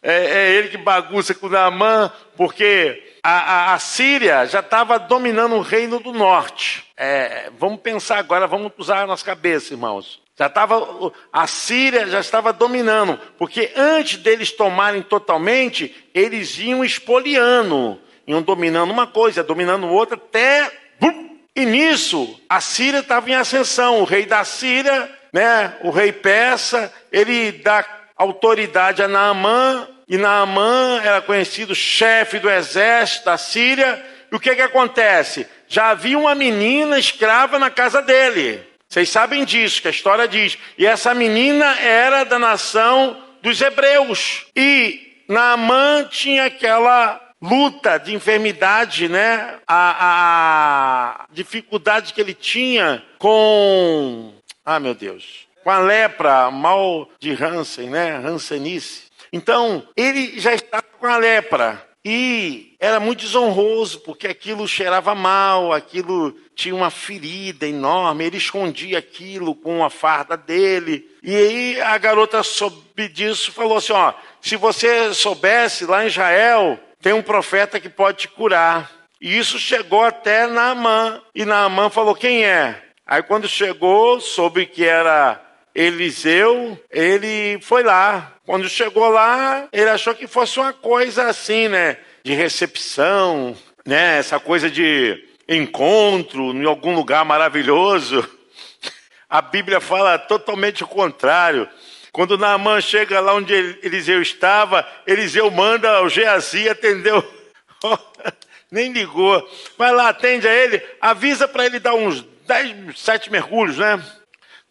é, é, ele que bagunça com Naamã, porque a, a, a Síria já estava dominando o reino do norte. É, vamos pensar agora, vamos usar a nossa cabeça, irmãos. Já estava, a Síria já estava dominando, porque antes deles tomarem totalmente, eles iam espoliando, iam dominando uma coisa, dominando outra, até. E nisso, a Síria estava em ascensão. O rei da Síria, né, o rei persa, ele dá autoridade a Naamã, e Naamã era conhecido chefe do exército da Síria. E o que, que acontece? Já havia uma menina escrava na casa dele. Vocês sabem disso, que a história diz. E essa menina era da nação dos hebreus. E Naamã tinha aquela luta de enfermidade, né? A, a, dificuldade que ele tinha com. Ah, meu Deus. Com a lepra, mal de Hansen, né? Hansenice. Então, ele já estava com a lepra. E era muito desonroso, porque aquilo cheirava mal, aquilo tinha uma ferida enorme, ele escondia aquilo com a farda dele. E aí a garota soube disso falou assim: ó, se você soubesse, lá em Israel tem um profeta que pode te curar. E isso chegou até Naamã. E Naamã falou: quem é? Aí quando chegou, soube que era Eliseu, ele foi lá. Quando chegou lá, ele achou que fosse uma coisa assim, né? De recepção, né? Essa coisa de encontro em algum lugar maravilhoso. (laughs) A Bíblia fala totalmente o contrário. Quando Naamã chega lá onde Eliseu estava, Eliseu manda o Geazi atendeu. (laughs) Nem ligou. Vai lá, atende a ele, avisa para ele dar uns dez, sete mergulhos, né?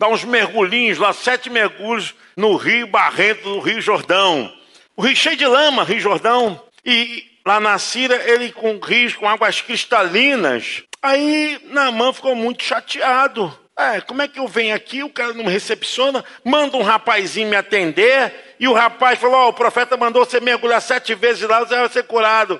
Dá uns mergulhinhos lá, sete mergulhos no rio Barrento do Rio Jordão. O rio cheio de lama, Rio Jordão. E lá na Síria, ele com rios com águas cristalinas. Aí Naamã ficou muito chateado. É, como é que eu venho aqui, o cara não me recepciona, manda um rapazinho me atender, e o rapaz falou: oh, o profeta mandou você mergulhar sete vezes lá, você vai ser curado.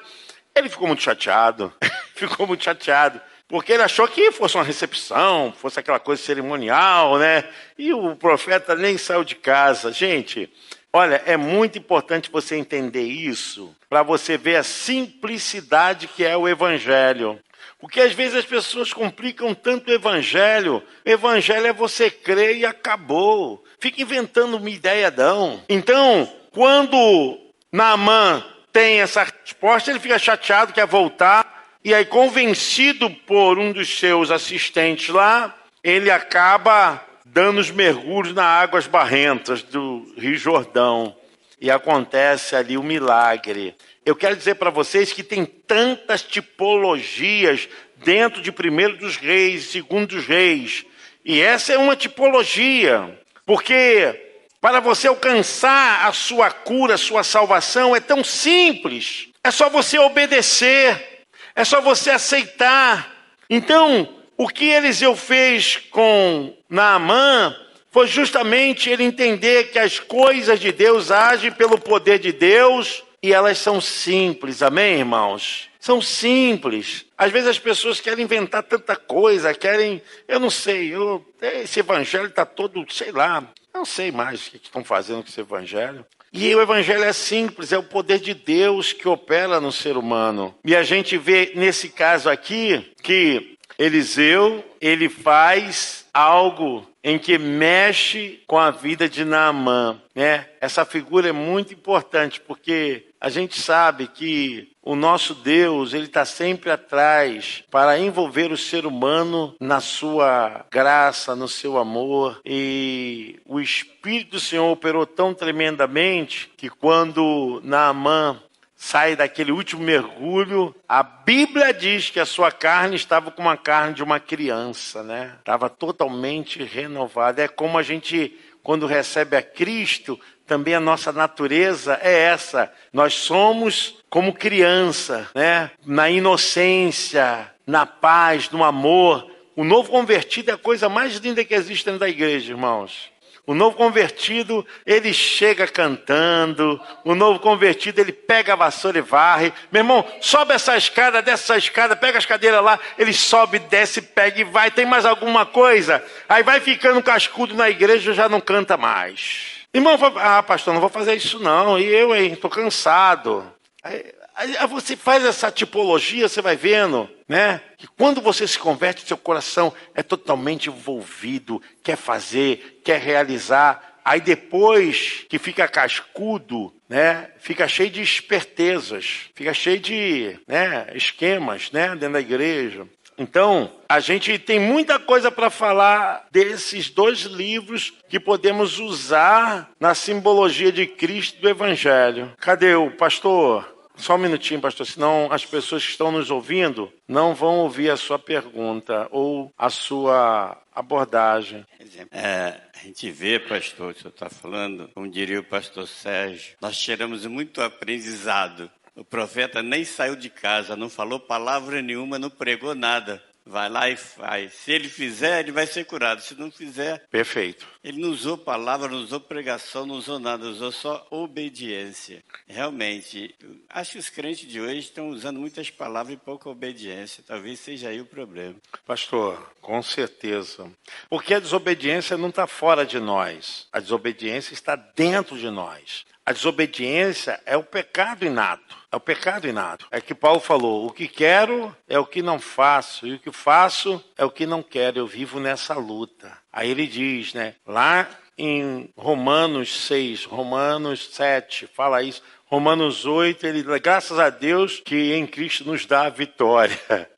Ele ficou muito chateado, (laughs) ficou muito chateado. Porque ele achou que fosse uma recepção, fosse aquela coisa cerimonial, né? E o profeta nem saiu de casa. Gente, olha, é muito importante você entender isso, para você ver a simplicidade que é o evangelho. Porque às vezes as pessoas complicam tanto o evangelho. O evangelho é você crer e acabou. Fica inventando uma ideia, não. Então, quando Naamã tem essa resposta, ele fica chateado, quer voltar. E aí, convencido por um dos seus assistentes lá, ele acaba dando os mergulhos nas águas barrentas do Rio Jordão. E acontece ali o milagre. Eu quero dizer para vocês que tem tantas tipologias dentro de primeiro dos reis, segundo dos reis. E essa é uma tipologia, porque para você alcançar a sua cura, a sua salvação, é tão simples. É só você obedecer. É só você aceitar. Então, o que Eliseu fez com Naamã foi justamente ele entender que as coisas de Deus agem pelo poder de Deus e elas são simples, amém, irmãos? São simples. Às vezes as pessoas querem inventar tanta coisa, querem, eu não sei, eu, esse evangelho está todo, sei lá, não sei mais o que estão fazendo com esse evangelho. E o evangelho é simples, é o poder de Deus que opera no ser humano. E a gente vê nesse caso aqui que Eliseu, ele faz algo em que mexe com a vida de Naamã, né? Essa figura é muito importante porque a gente sabe que o nosso Deus, ele está sempre atrás para envolver o ser humano na sua graça, no seu amor. E o Espírito do Senhor operou tão tremendamente que quando Naamã sai daquele último mergulho, a Bíblia diz que a sua carne estava como a carne de uma criança, né? Estava totalmente renovada. É como a gente quando recebe a Cristo, também a nossa natureza é essa. Nós somos como criança, né? Na inocência, na paz, no amor. O novo convertido é a coisa mais linda que existe dentro da igreja, irmãos. O novo convertido, ele chega cantando. O novo convertido, ele pega a vassoura e varre. Meu irmão, sobe essa escada, desce essa escada, pega as cadeiras lá. Ele sobe, desce, pega e vai. Tem mais alguma coisa? Aí vai ficando cascudo na igreja, já não canta mais. Irmão, ah, pastor, não vou fazer isso não. E eu, hein, estou cansado. Aí, aí você faz essa tipologia, você vai vendo, né? Que quando você se converte, seu coração é totalmente envolvido, quer fazer, quer realizar. Aí depois que fica cascudo, né, fica cheio de espertezas, fica cheio de né, esquemas né, dentro da igreja. Então, a gente tem muita coisa para falar desses dois livros que podemos usar na simbologia de Cristo do Evangelho. Cadê o pastor? Só um minutinho, pastor, senão as pessoas que estão nos ouvindo não vão ouvir a sua pergunta ou a sua abordagem. É, a gente vê, pastor, o senhor está falando, como diria o pastor Sérgio, nós tiramos muito aprendizado. O profeta nem saiu de casa, não falou palavra nenhuma, não pregou nada. Vai lá e faz. Se ele fizer, ele vai ser curado. Se não fizer. Perfeito. Ele não usou palavra, não usou pregação, não usou nada, usou só obediência. Realmente, acho que os crentes de hoje estão usando muitas palavras e pouca obediência. Talvez seja aí o problema. Pastor, com certeza. Porque a desobediência não está fora de nós. A desobediência está dentro de nós. A desobediência é o pecado inato. É o pecado inato. É que Paulo falou: o que quero é o que não faço, e o que faço é o que não quero. Eu vivo nessa luta. Aí ele diz, né? Lá em Romanos 6, Romanos 7, fala isso. Romanos 8, ele, graças a Deus que em Cristo nos dá a vitória. (laughs)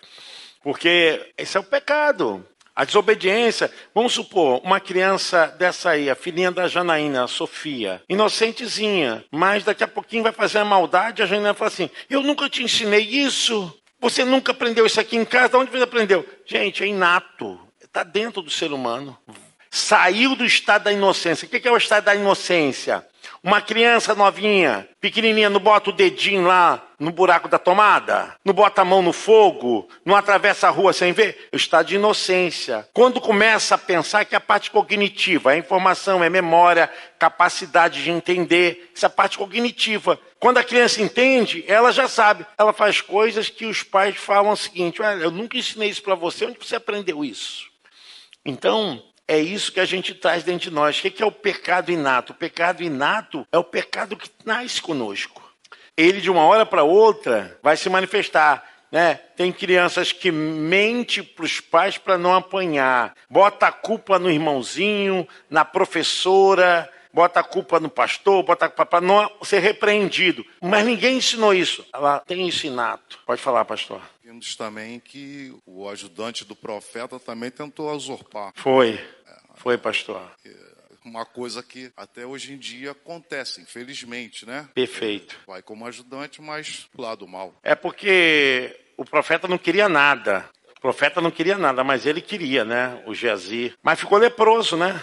Porque esse é o pecado. A desobediência, vamos supor, uma criança dessa aí, a filhinha da Janaína, a Sofia, inocentezinha, mas daqui a pouquinho vai fazer a maldade, a Janaína fala assim: Eu nunca te ensinei isso. Você nunca aprendeu isso aqui em casa? Onde você aprendeu? Gente, é inato. Está dentro do ser humano. Saiu do estado da inocência. O que é o estado da inocência? Uma criança novinha, pequenininha, não bota o dedinho lá no buraco da tomada? Não bota a mão no fogo? Não atravessa a rua sem ver? Estado de inocência. Quando começa a pensar que a parte cognitiva, é informação, é memória, capacidade de entender, essa parte cognitiva. Quando a criança entende, ela já sabe. Ela faz coisas que os pais falam o seguinte: eu nunca ensinei isso para você, onde você aprendeu isso? Então, é isso que a gente traz dentro de nós. O que é o pecado inato? O pecado inato é o pecado que nasce conosco. Ele, de uma hora para outra, vai se manifestar. Né? Tem crianças que mente para os pais para não apanhar, bota a culpa no irmãozinho, na professora, bota a culpa no pastor, bota a culpa para não ser repreendido. Mas ninguém ensinou isso. Ela tem isso inato. Pode falar, pastor. Vimos também que o ajudante do profeta também tentou usurpar. Foi. Foi, pastor. Uma coisa que até hoje em dia acontece, infelizmente, né? Perfeito. Vai como ajudante, mas do lado mal. É porque o profeta não queria nada. O profeta não queria nada, mas ele queria, né? O Geazi. Mas ficou leproso, né?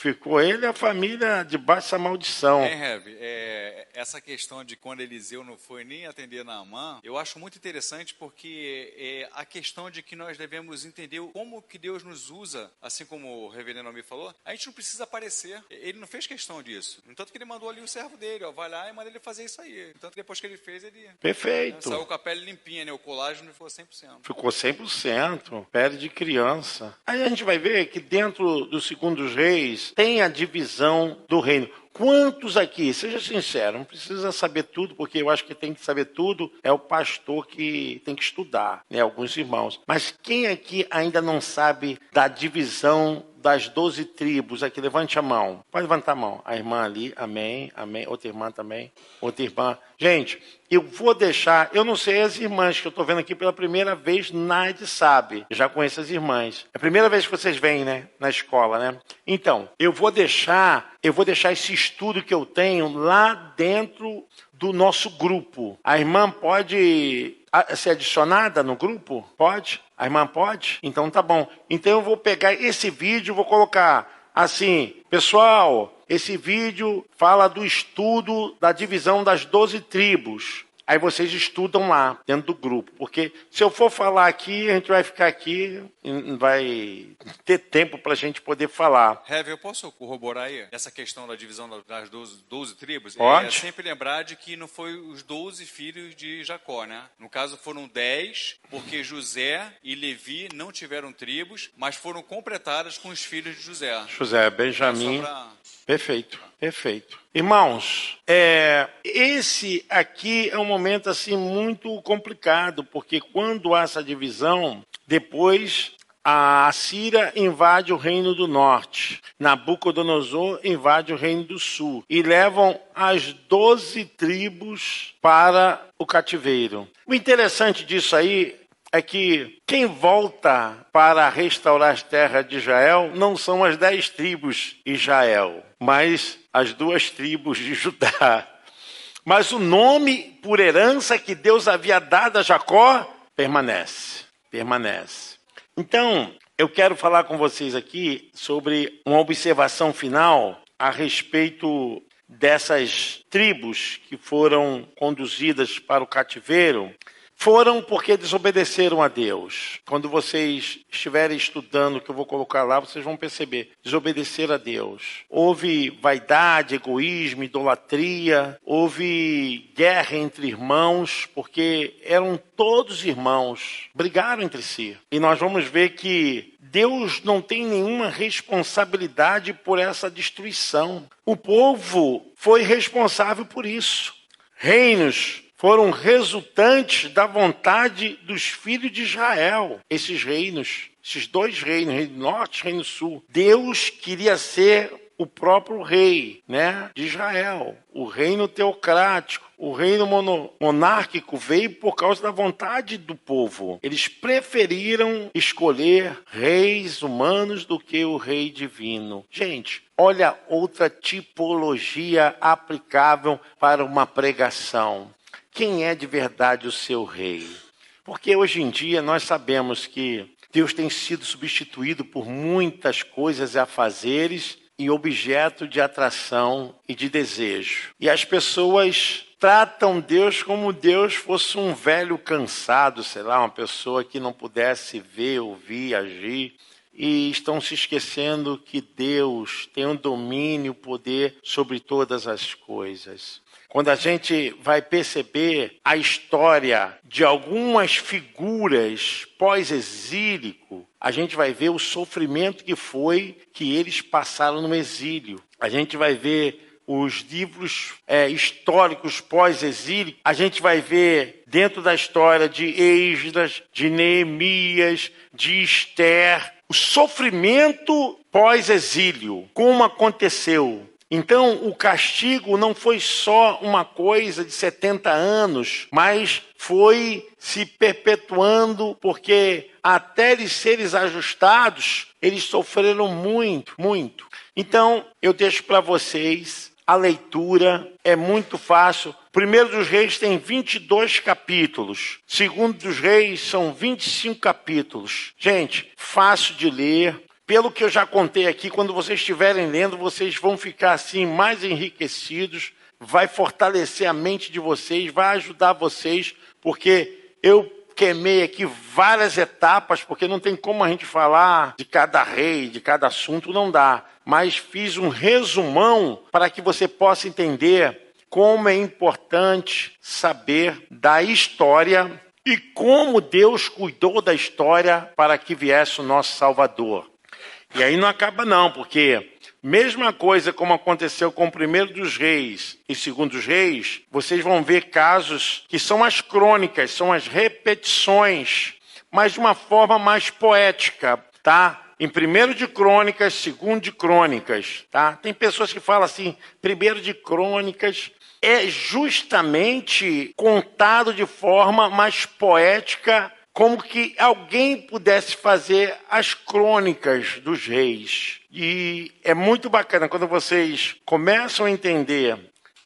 Ficou ele e a família debaixo dessa maldição. É, Heavy, é, essa questão de quando Eliseu não foi nem atender Naamã, eu acho muito interessante porque é, a questão de que nós devemos entender como que Deus nos usa, assim como o reverendo me falou, a gente não precisa aparecer. Ele não fez questão disso. Entanto que ele mandou ali o servo dele, ó, vai lá e manda ele fazer isso aí. Entanto que depois que ele fez, ele... Perfeito. Né, saiu com a pele limpinha, né? O colágeno ficou 100%. Ficou 100%, pele de criança. Aí a gente vai ver que dentro dos segundos reis, tem a divisão do reino. Quantos aqui, seja sincero, não precisa saber tudo, porque eu acho que tem que saber tudo, é o pastor que tem que estudar, né? Alguns irmãos. Mas quem aqui ainda não sabe da divisão das doze tribos aqui? Levante a mão. Pode levantar a mão. A irmã ali, amém, amém. Outra irmã também, outra irmã. Gente, eu vou deixar, eu não sei as irmãs que eu estou vendo aqui pela primeira vez, Naide sabe. Eu já conheço as irmãs. É a primeira vez que vocês vêm, né, na escola, né? Então, eu vou deixar, eu vou deixar esse estudo que eu tenho lá dentro do nosso grupo. A irmã pode ser adicionada no grupo? Pode? A irmã pode? Então tá bom. Então eu vou pegar esse vídeo, vou colocar assim, pessoal, esse vídeo fala do estudo da divisão das 12 tribos. Aí vocês estudam lá, dentro do grupo. Porque se eu for falar aqui, a gente vai ficar aqui e não vai ter tempo para a gente poder falar. Heavy, eu posso corroborar aí essa questão da divisão das 12, 12 tribos? Pode. É sempre lembrar de que não foi os 12 filhos de Jacó, né? No caso foram 10, porque José e Levi não tiveram tribos, mas foram completadas com os filhos de José. José, Benjamim. Só pra- Perfeito, perfeito. Irmãos, é, esse aqui é um momento assim muito complicado, porque quando há essa divisão, depois a Assíria invade o reino do norte, Nabucodonosor invade o reino do sul e levam as doze tribos para o cativeiro. O interessante disso aí é que quem volta para restaurar as terras de Israel não são as dez tribos de Israel, mas as duas tribos de Judá. (laughs) Mas o nome por herança que Deus havia dado a Jacó permanece, permanece. Então, eu quero falar com vocês aqui sobre uma observação final a respeito dessas tribos que foram conduzidas para o cativeiro foram porque desobedeceram a Deus. Quando vocês estiverem estudando que eu vou colocar lá, vocês vão perceber. Desobedecer a Deus. Houve vaidade, egoísmo, idolatria, houve guerra entre irmãos, porque eram todos irmãos, brigaram entre si. E nós vamos ver que Deus não tem nenhuma responsabilidade por essa destruição. O povo foi responsável por isso. Reinos foram resultantes da vontade dos filhos de Israel, esses reinos, esses dois reinos, reino norte e reino sul. Deus queria ser o próprio rei, né, de Israel, o reino teocrático, o reino mono, monárquico veio por causa da vontade do povo. Eles preferiram escolher reis humanos do que o rei divino. Gente, olha outra tipologia aplicável para uma pregação quem é de verdade o seu rei. Porque hoje em dia nós sabemos que Deus tem sido substituído por muitas coisas a fazeres e objeto de atração e de desejo. E as pessoas tratam Deus como Deus fosse um velho cansado, sei lá, uma pessoa que não pudesse ver, ouvir, agir. E estão se esquecendo que Deus tem o um domínio, o poder sobre todas as coisas quando a gente vai perceber a história de algumas figuras pós-exílico, a gente vai ver o sofrimento que foi que eles passaram no exílio. A gente vai ver os livros é, históricos pós-exílio, a gente vai ver dentro da história de Esdras, de Neemias, de Esther, o sofrimento pós-exílio, como aconteceu. Então, o castigo não foi só uma coisa de 70 anos, mas foi se perpetuando, porque até eles serem ajustados, eles sofreram muito, muito. Então, eu deixo para vocês a leitura, é muito fácil. Primeiro dos Reis tem 22 capítulos. Segundo dos Reis são 25 capítulos. Gente, fácil de ler, pelo que eu já contei aqui, quando vocês estiverem lendo, vocês vão ficar assim mais enriquecidos, vai fortalecer a mente de vocês, vai ajudar vocês, porque eu queimei aqui várias etapas, porque não tem como a gente falar de cada rei, de cada assunto, não dá. Mas fiz um resumão para que você possa entender como é importante saber da história e como Deus cuidou da história para que viesse o nosso Salvador. E aí não acaba não, porque mesma coisa como aconteceu com o primeiro dos reis e segundo dos reis, vocês vão ver casos que são as crônicas, são as repetições, mas de uma forma mais poética, tá? Em primeiro de crônicas, segundo de crônicas, tá? Tem pessoas que falam assim, primeiro de crônicas é justamente contado de forma mais poética como que alguém pudesse fazer as crônicas dos reis. E é muito bacana quando vocês começam a entender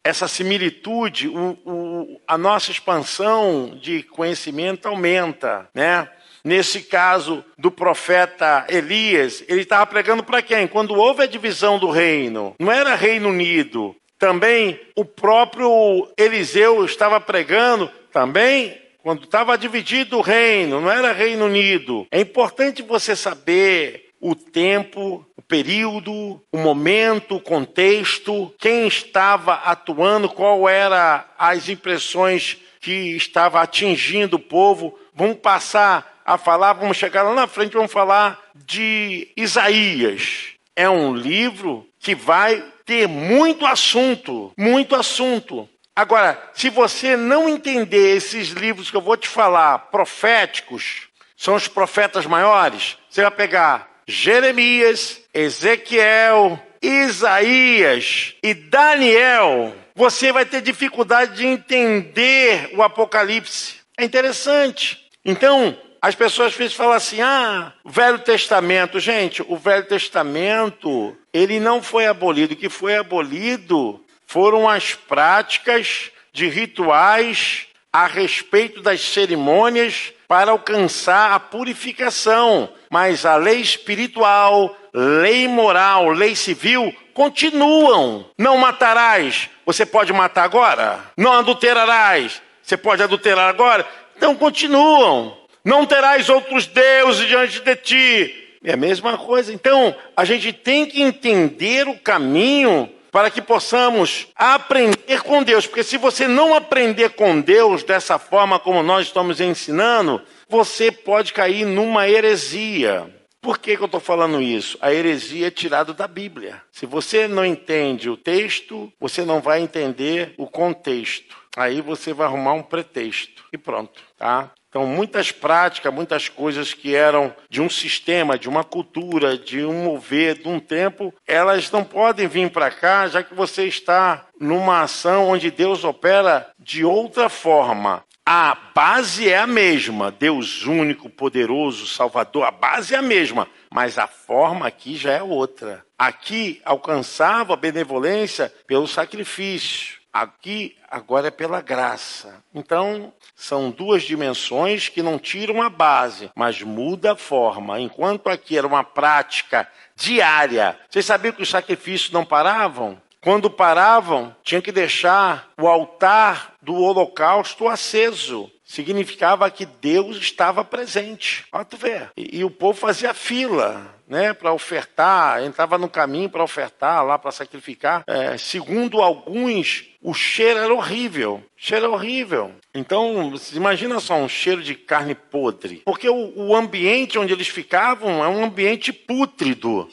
essa similitude, o, o, a nossa expansão de conhecimento aumenta, né? Nesse caso do profeta Elias, ele estava pregando para quem? Quando houve a divisão do reino, não era Reino Unido. Também o próprio Eliseu estava pregando também quando estava dividido o reino, não era Reino Unido. É importante você saber o tempo, o período, o momento, o contexto, quem estava atuando, qual era as impressões que estava atingindo o povo. Vamos passar a falar, vamos chegar lá na frente, vamos falar de Isaías. É um livro que vai ter muito assunto, muito assunto. Agora, se você não entender esses livros que eu vou te falar, proféticos, são os profetas maiores, você vai pegar Jeremias, Ezequiel, Isaías e Daniel, você vai ter dificuldade de entender o Apocalipse. É interessante. Então, as pessoas falam assim: ah, Velho Testamento. Gente, o Velho Testamento, ele não foi abolido. O que foi abolido foram as práticas de rituais a respeito das cerimônias para alcançar a purificação. Mas a lei espiritual, lei moral, lei civil continuam. Não matarás, você pode matar agora. Não adulterarás, você pode adulterar agora. Então continuam. Não terás outros deuses diante de ti. É a mesma coisa. Então, a gente tem que entender o caminho para que possamos aprender com Deus. Porque se você não aprender com Deus dessa forma como nós estamos ensinando, você pode cair numa heresia. Por que, que eu estou falando isso? A heresia é tirada da Bíblia. Se você não entende o texto, você não vai entender o contexto. Aí você vai arrumar um pretexto e pronto, tá? Então, muitas práticas, muitas coisas que eram de um sistema, de uma cultura, de um mover, de um tempo, elas não podem vir para cá, já que você está numa ação onde Deus opera de outra forma. A base é a mesma, Deus único, poderoso, Salvador, a base é a mesma, mas a forma aqui já é outra. Aqui alcançava a benevolência pelo sacrifício. Aqui agora é pela graça. Então, são duas dimensões que não tiram a base, mas muda a forma. Enquanto aqui era uma prática diária. Vocês sabiam que os sacrifícios não paravam? Quando paravam, tinha que deixar o altar do holocausto aceso. Significava que Deus estava presente. Olha ver. E, e o povo fazia fila né, para ofertar, entrava no caminho para ofertar, lá para sacrificar. É, segundo alguns, o cheiro era horrível. Cheiro horrível. Então, imagina só um cheiro de carne podre. Porque o, o ambiente onde eles ficavam é um ambiente pútrido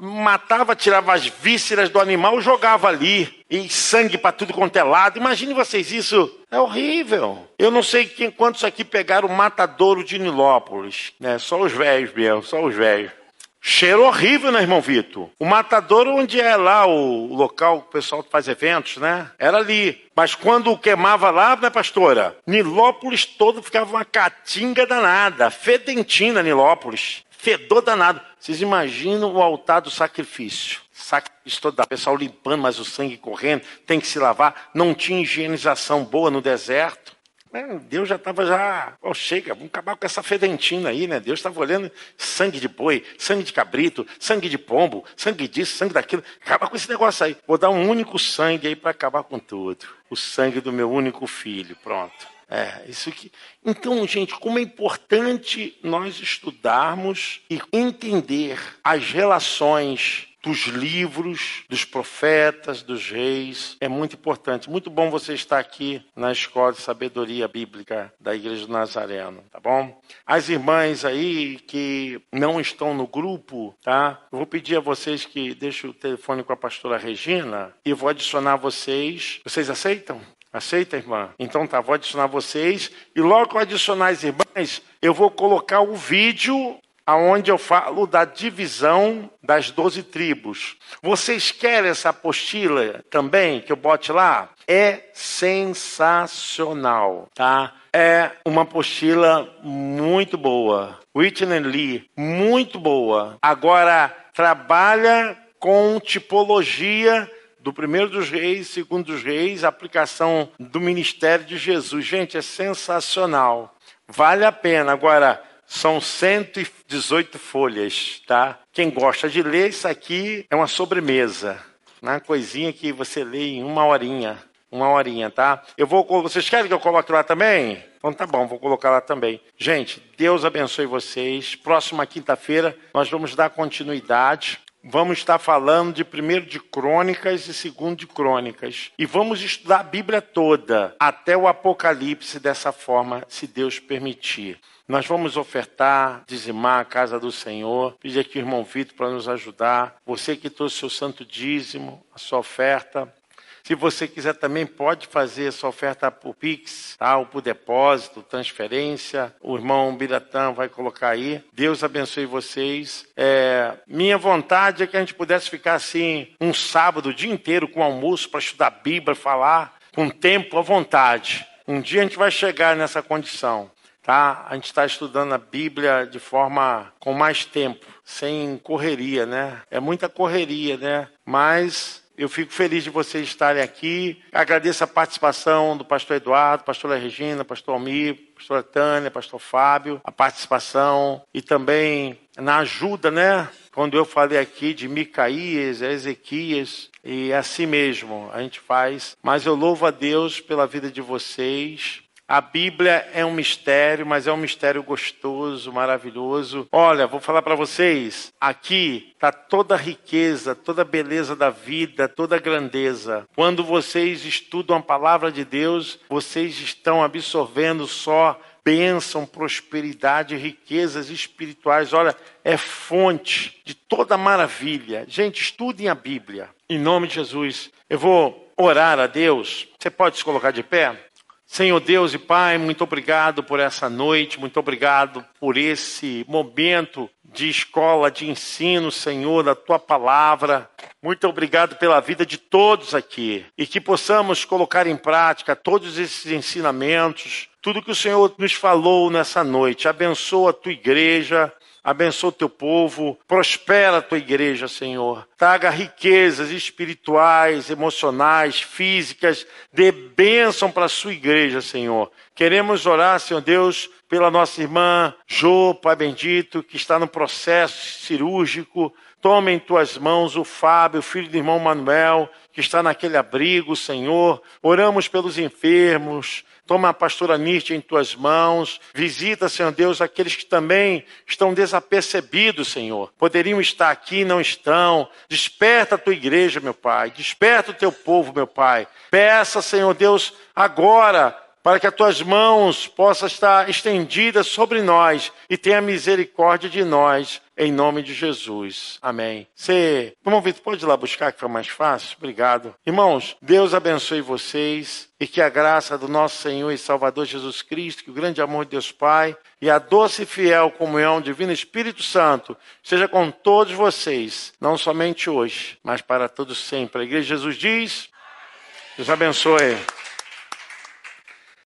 matava, tirava as vísceras do animal, jogava ali, e sangue para tudo quanto é lado. Imagine vocês isso, é horrível. Eu não sei quem, quantos aqui pegaram o matadouro de Nilópolis, né? Só os velhos mesmo, só os velhos. Cheiro horrível, né, irmão Vitor? O matadouro, onde é lá o local que o pessoal faz eventos, né? Era ali. Mas quando queimava lá, né, pastora? Nilópolis todo ficava uma catinga danada. Fedentina, Nilópolis. Fedor danado. Vocês imaginam o altar do sacrifício? Sacrifício todo, o pessoal limpando, mas o sangue correndo, tem que se lavar. Não tinha higienização boa no deserto. É, Deus já estava já, oh, chega, vamos acabar com essa fedentina aí, né? Deus estava olhando sangue de boi, sangue de cabrito, sangue de pombo, sangue disso, sangue daquilo. Acaba com esse negócio aí. Vou dar um único sangue aí para acabar com tudo. O sangue do meu único filho, pronto. É, isso que. Então, gente, como é importante nós estudarmos e entender as relações dos livros, dos profetas, dos reis. É muito importante. Muito bom você estar aqui na Escola de Sabedoria Bíblica da Igreja do Nazareno, tá bom? As irmãs aí que não estão no grupo, tá? Eu vou pedir a vocês que deixem o telefone com a pastora Regina e vou adicionar vocês. Vocês aceitam? Aceita, irmã? Então tá, vou adicionar vocês. E logo que eu adicionar as irmãs, eu vou colocar o vídeo aonde eu falo da divisão das doze tribos. Vocês querem essa apostila também que eu bote lá? É sensacional, tá? É uma apostila muito boa. Whitney Lee, muito boa. Agora trabalha com tipologia do primeiro dos reis, segundo dos reis, aplicação do ministério de Jesus. Gente, é sensacional. Vale a pena. Agora, São 118 folhas, tá? Quem gosta de ler, isso aqui é uma sobremesa. Uma coisinha que você lê em uma horinha. Uma horinha, tá? Eu vou. Vocês querem que eu coloque lá também? Então tá bom, vou colocar lá também. Gente, Deus abençoe vocês. Próxima quinta-feira nós vamos dar continuidade. Vamos estar falando de primeiro de Crônicas e segundo de Crônicas. E vamos estudar a Bíblia toda, até o Apocalipse, dessa forma, se Deus permitir. Nós vamos ofertar, dizimar a casa do Senhor. Pedir aqui o irmão Vitor para nos ajudar. Você que trouxe seu santo dízimo, a sua oferta. Se você quiser também pode fazer sua oferta por Pix, tá? ou por depósito, transferência. O irmão Biratã vai colocar aí. Deus abençoe vocês. É, minha vontade é que a gente pudesse ficar assim um sábado o dia inteiro com almoço para estudar a Bíblia, falar com tempo à vontade. Um dia a gente vai chegar nessa condição. Tá? A gente está estudando a Bíblia de forma com mais tempo, sem correria, né? É muita correria, né? Mas eu fico feliz de vocês estarem aqui. Agradeço a participação do pastor Eduardo, pastora Regina, pastor Almir, pastora Tânia, pastor Fábio, a participação e também na ajuda, né? Quando eu falei aqui de Micaías, Ezequias, e assim mesmo a gente faz. Mas eu louvo a Deus pela vida de vocês, a Bíblia é um mistério, mas é um mistério gostoso, maravilhoso. Olha, vou falar para vocês, aqui está toda a riqueza, toda a beleza da vida, toda a grandeza. Quando vocês estudam a palavra de Deus, vocês estão absorvendo só bênção, prosperidade, riquezas espirituais. Olha, é fonte de toda maravilha. Gente, estudem a Bíblia. Em nome de Jesus, eu vou orar a Deus. Você pode se colocar de pé? Senhor Deus e Pai, muito obrigado por essa noite, muito obrigado por esse momento de escola, de ensino, Senhor, da tua palavra. Muito obrigado pela vida de todos aqui e que possamos colocar em prática todos esses ensinamentos, tudo que o Senhor nos falou nessa noite. Abençoa a tua igreja, abençoa o teu povo, prospera a tua igreja, Senhor. Traga riquezas espirituais, emocionais, físicas, dê bênção para a sua igreja, Senhor. Queremos orar, Senhor Deus, pela nossa irmã Jo, Pai bendito, que está no processo cirúrgico. Toma em tuas mãos o Fábio, filho do irmão Manuel, que está naquele abrigo, Senhor. Oramos pelos enfermos, Toma a pastora Nietzsche em tuas mãos. Visita, Senhor Deus, aqueles que também estão desapercebidos, Senhor. Poderiam estar aqui, não estão. Desperta a tua igreja, meu Pai. Desperta o teu povo, meu Pai. Peça, Senhor Deus, agora para que as tuas mãos possam estar estendidas sobre nós e tenha misericórdia de nós, em nome de Jesus. Amém. Você, irmão Vitor, pode ir lá buscar que foi mais fácil? Obrigado. Irmãos, Deus abençoe vocês e que a graça do nosso Senhor e Salvador Jesus Cristo, que o grande amor de Deus Pai e a doce e fiel comunhão divino Espírito Santo seja com todos vocês, não somente hoje, mas para todos sempre. A igreja de Jesus diz: Deus abençoe.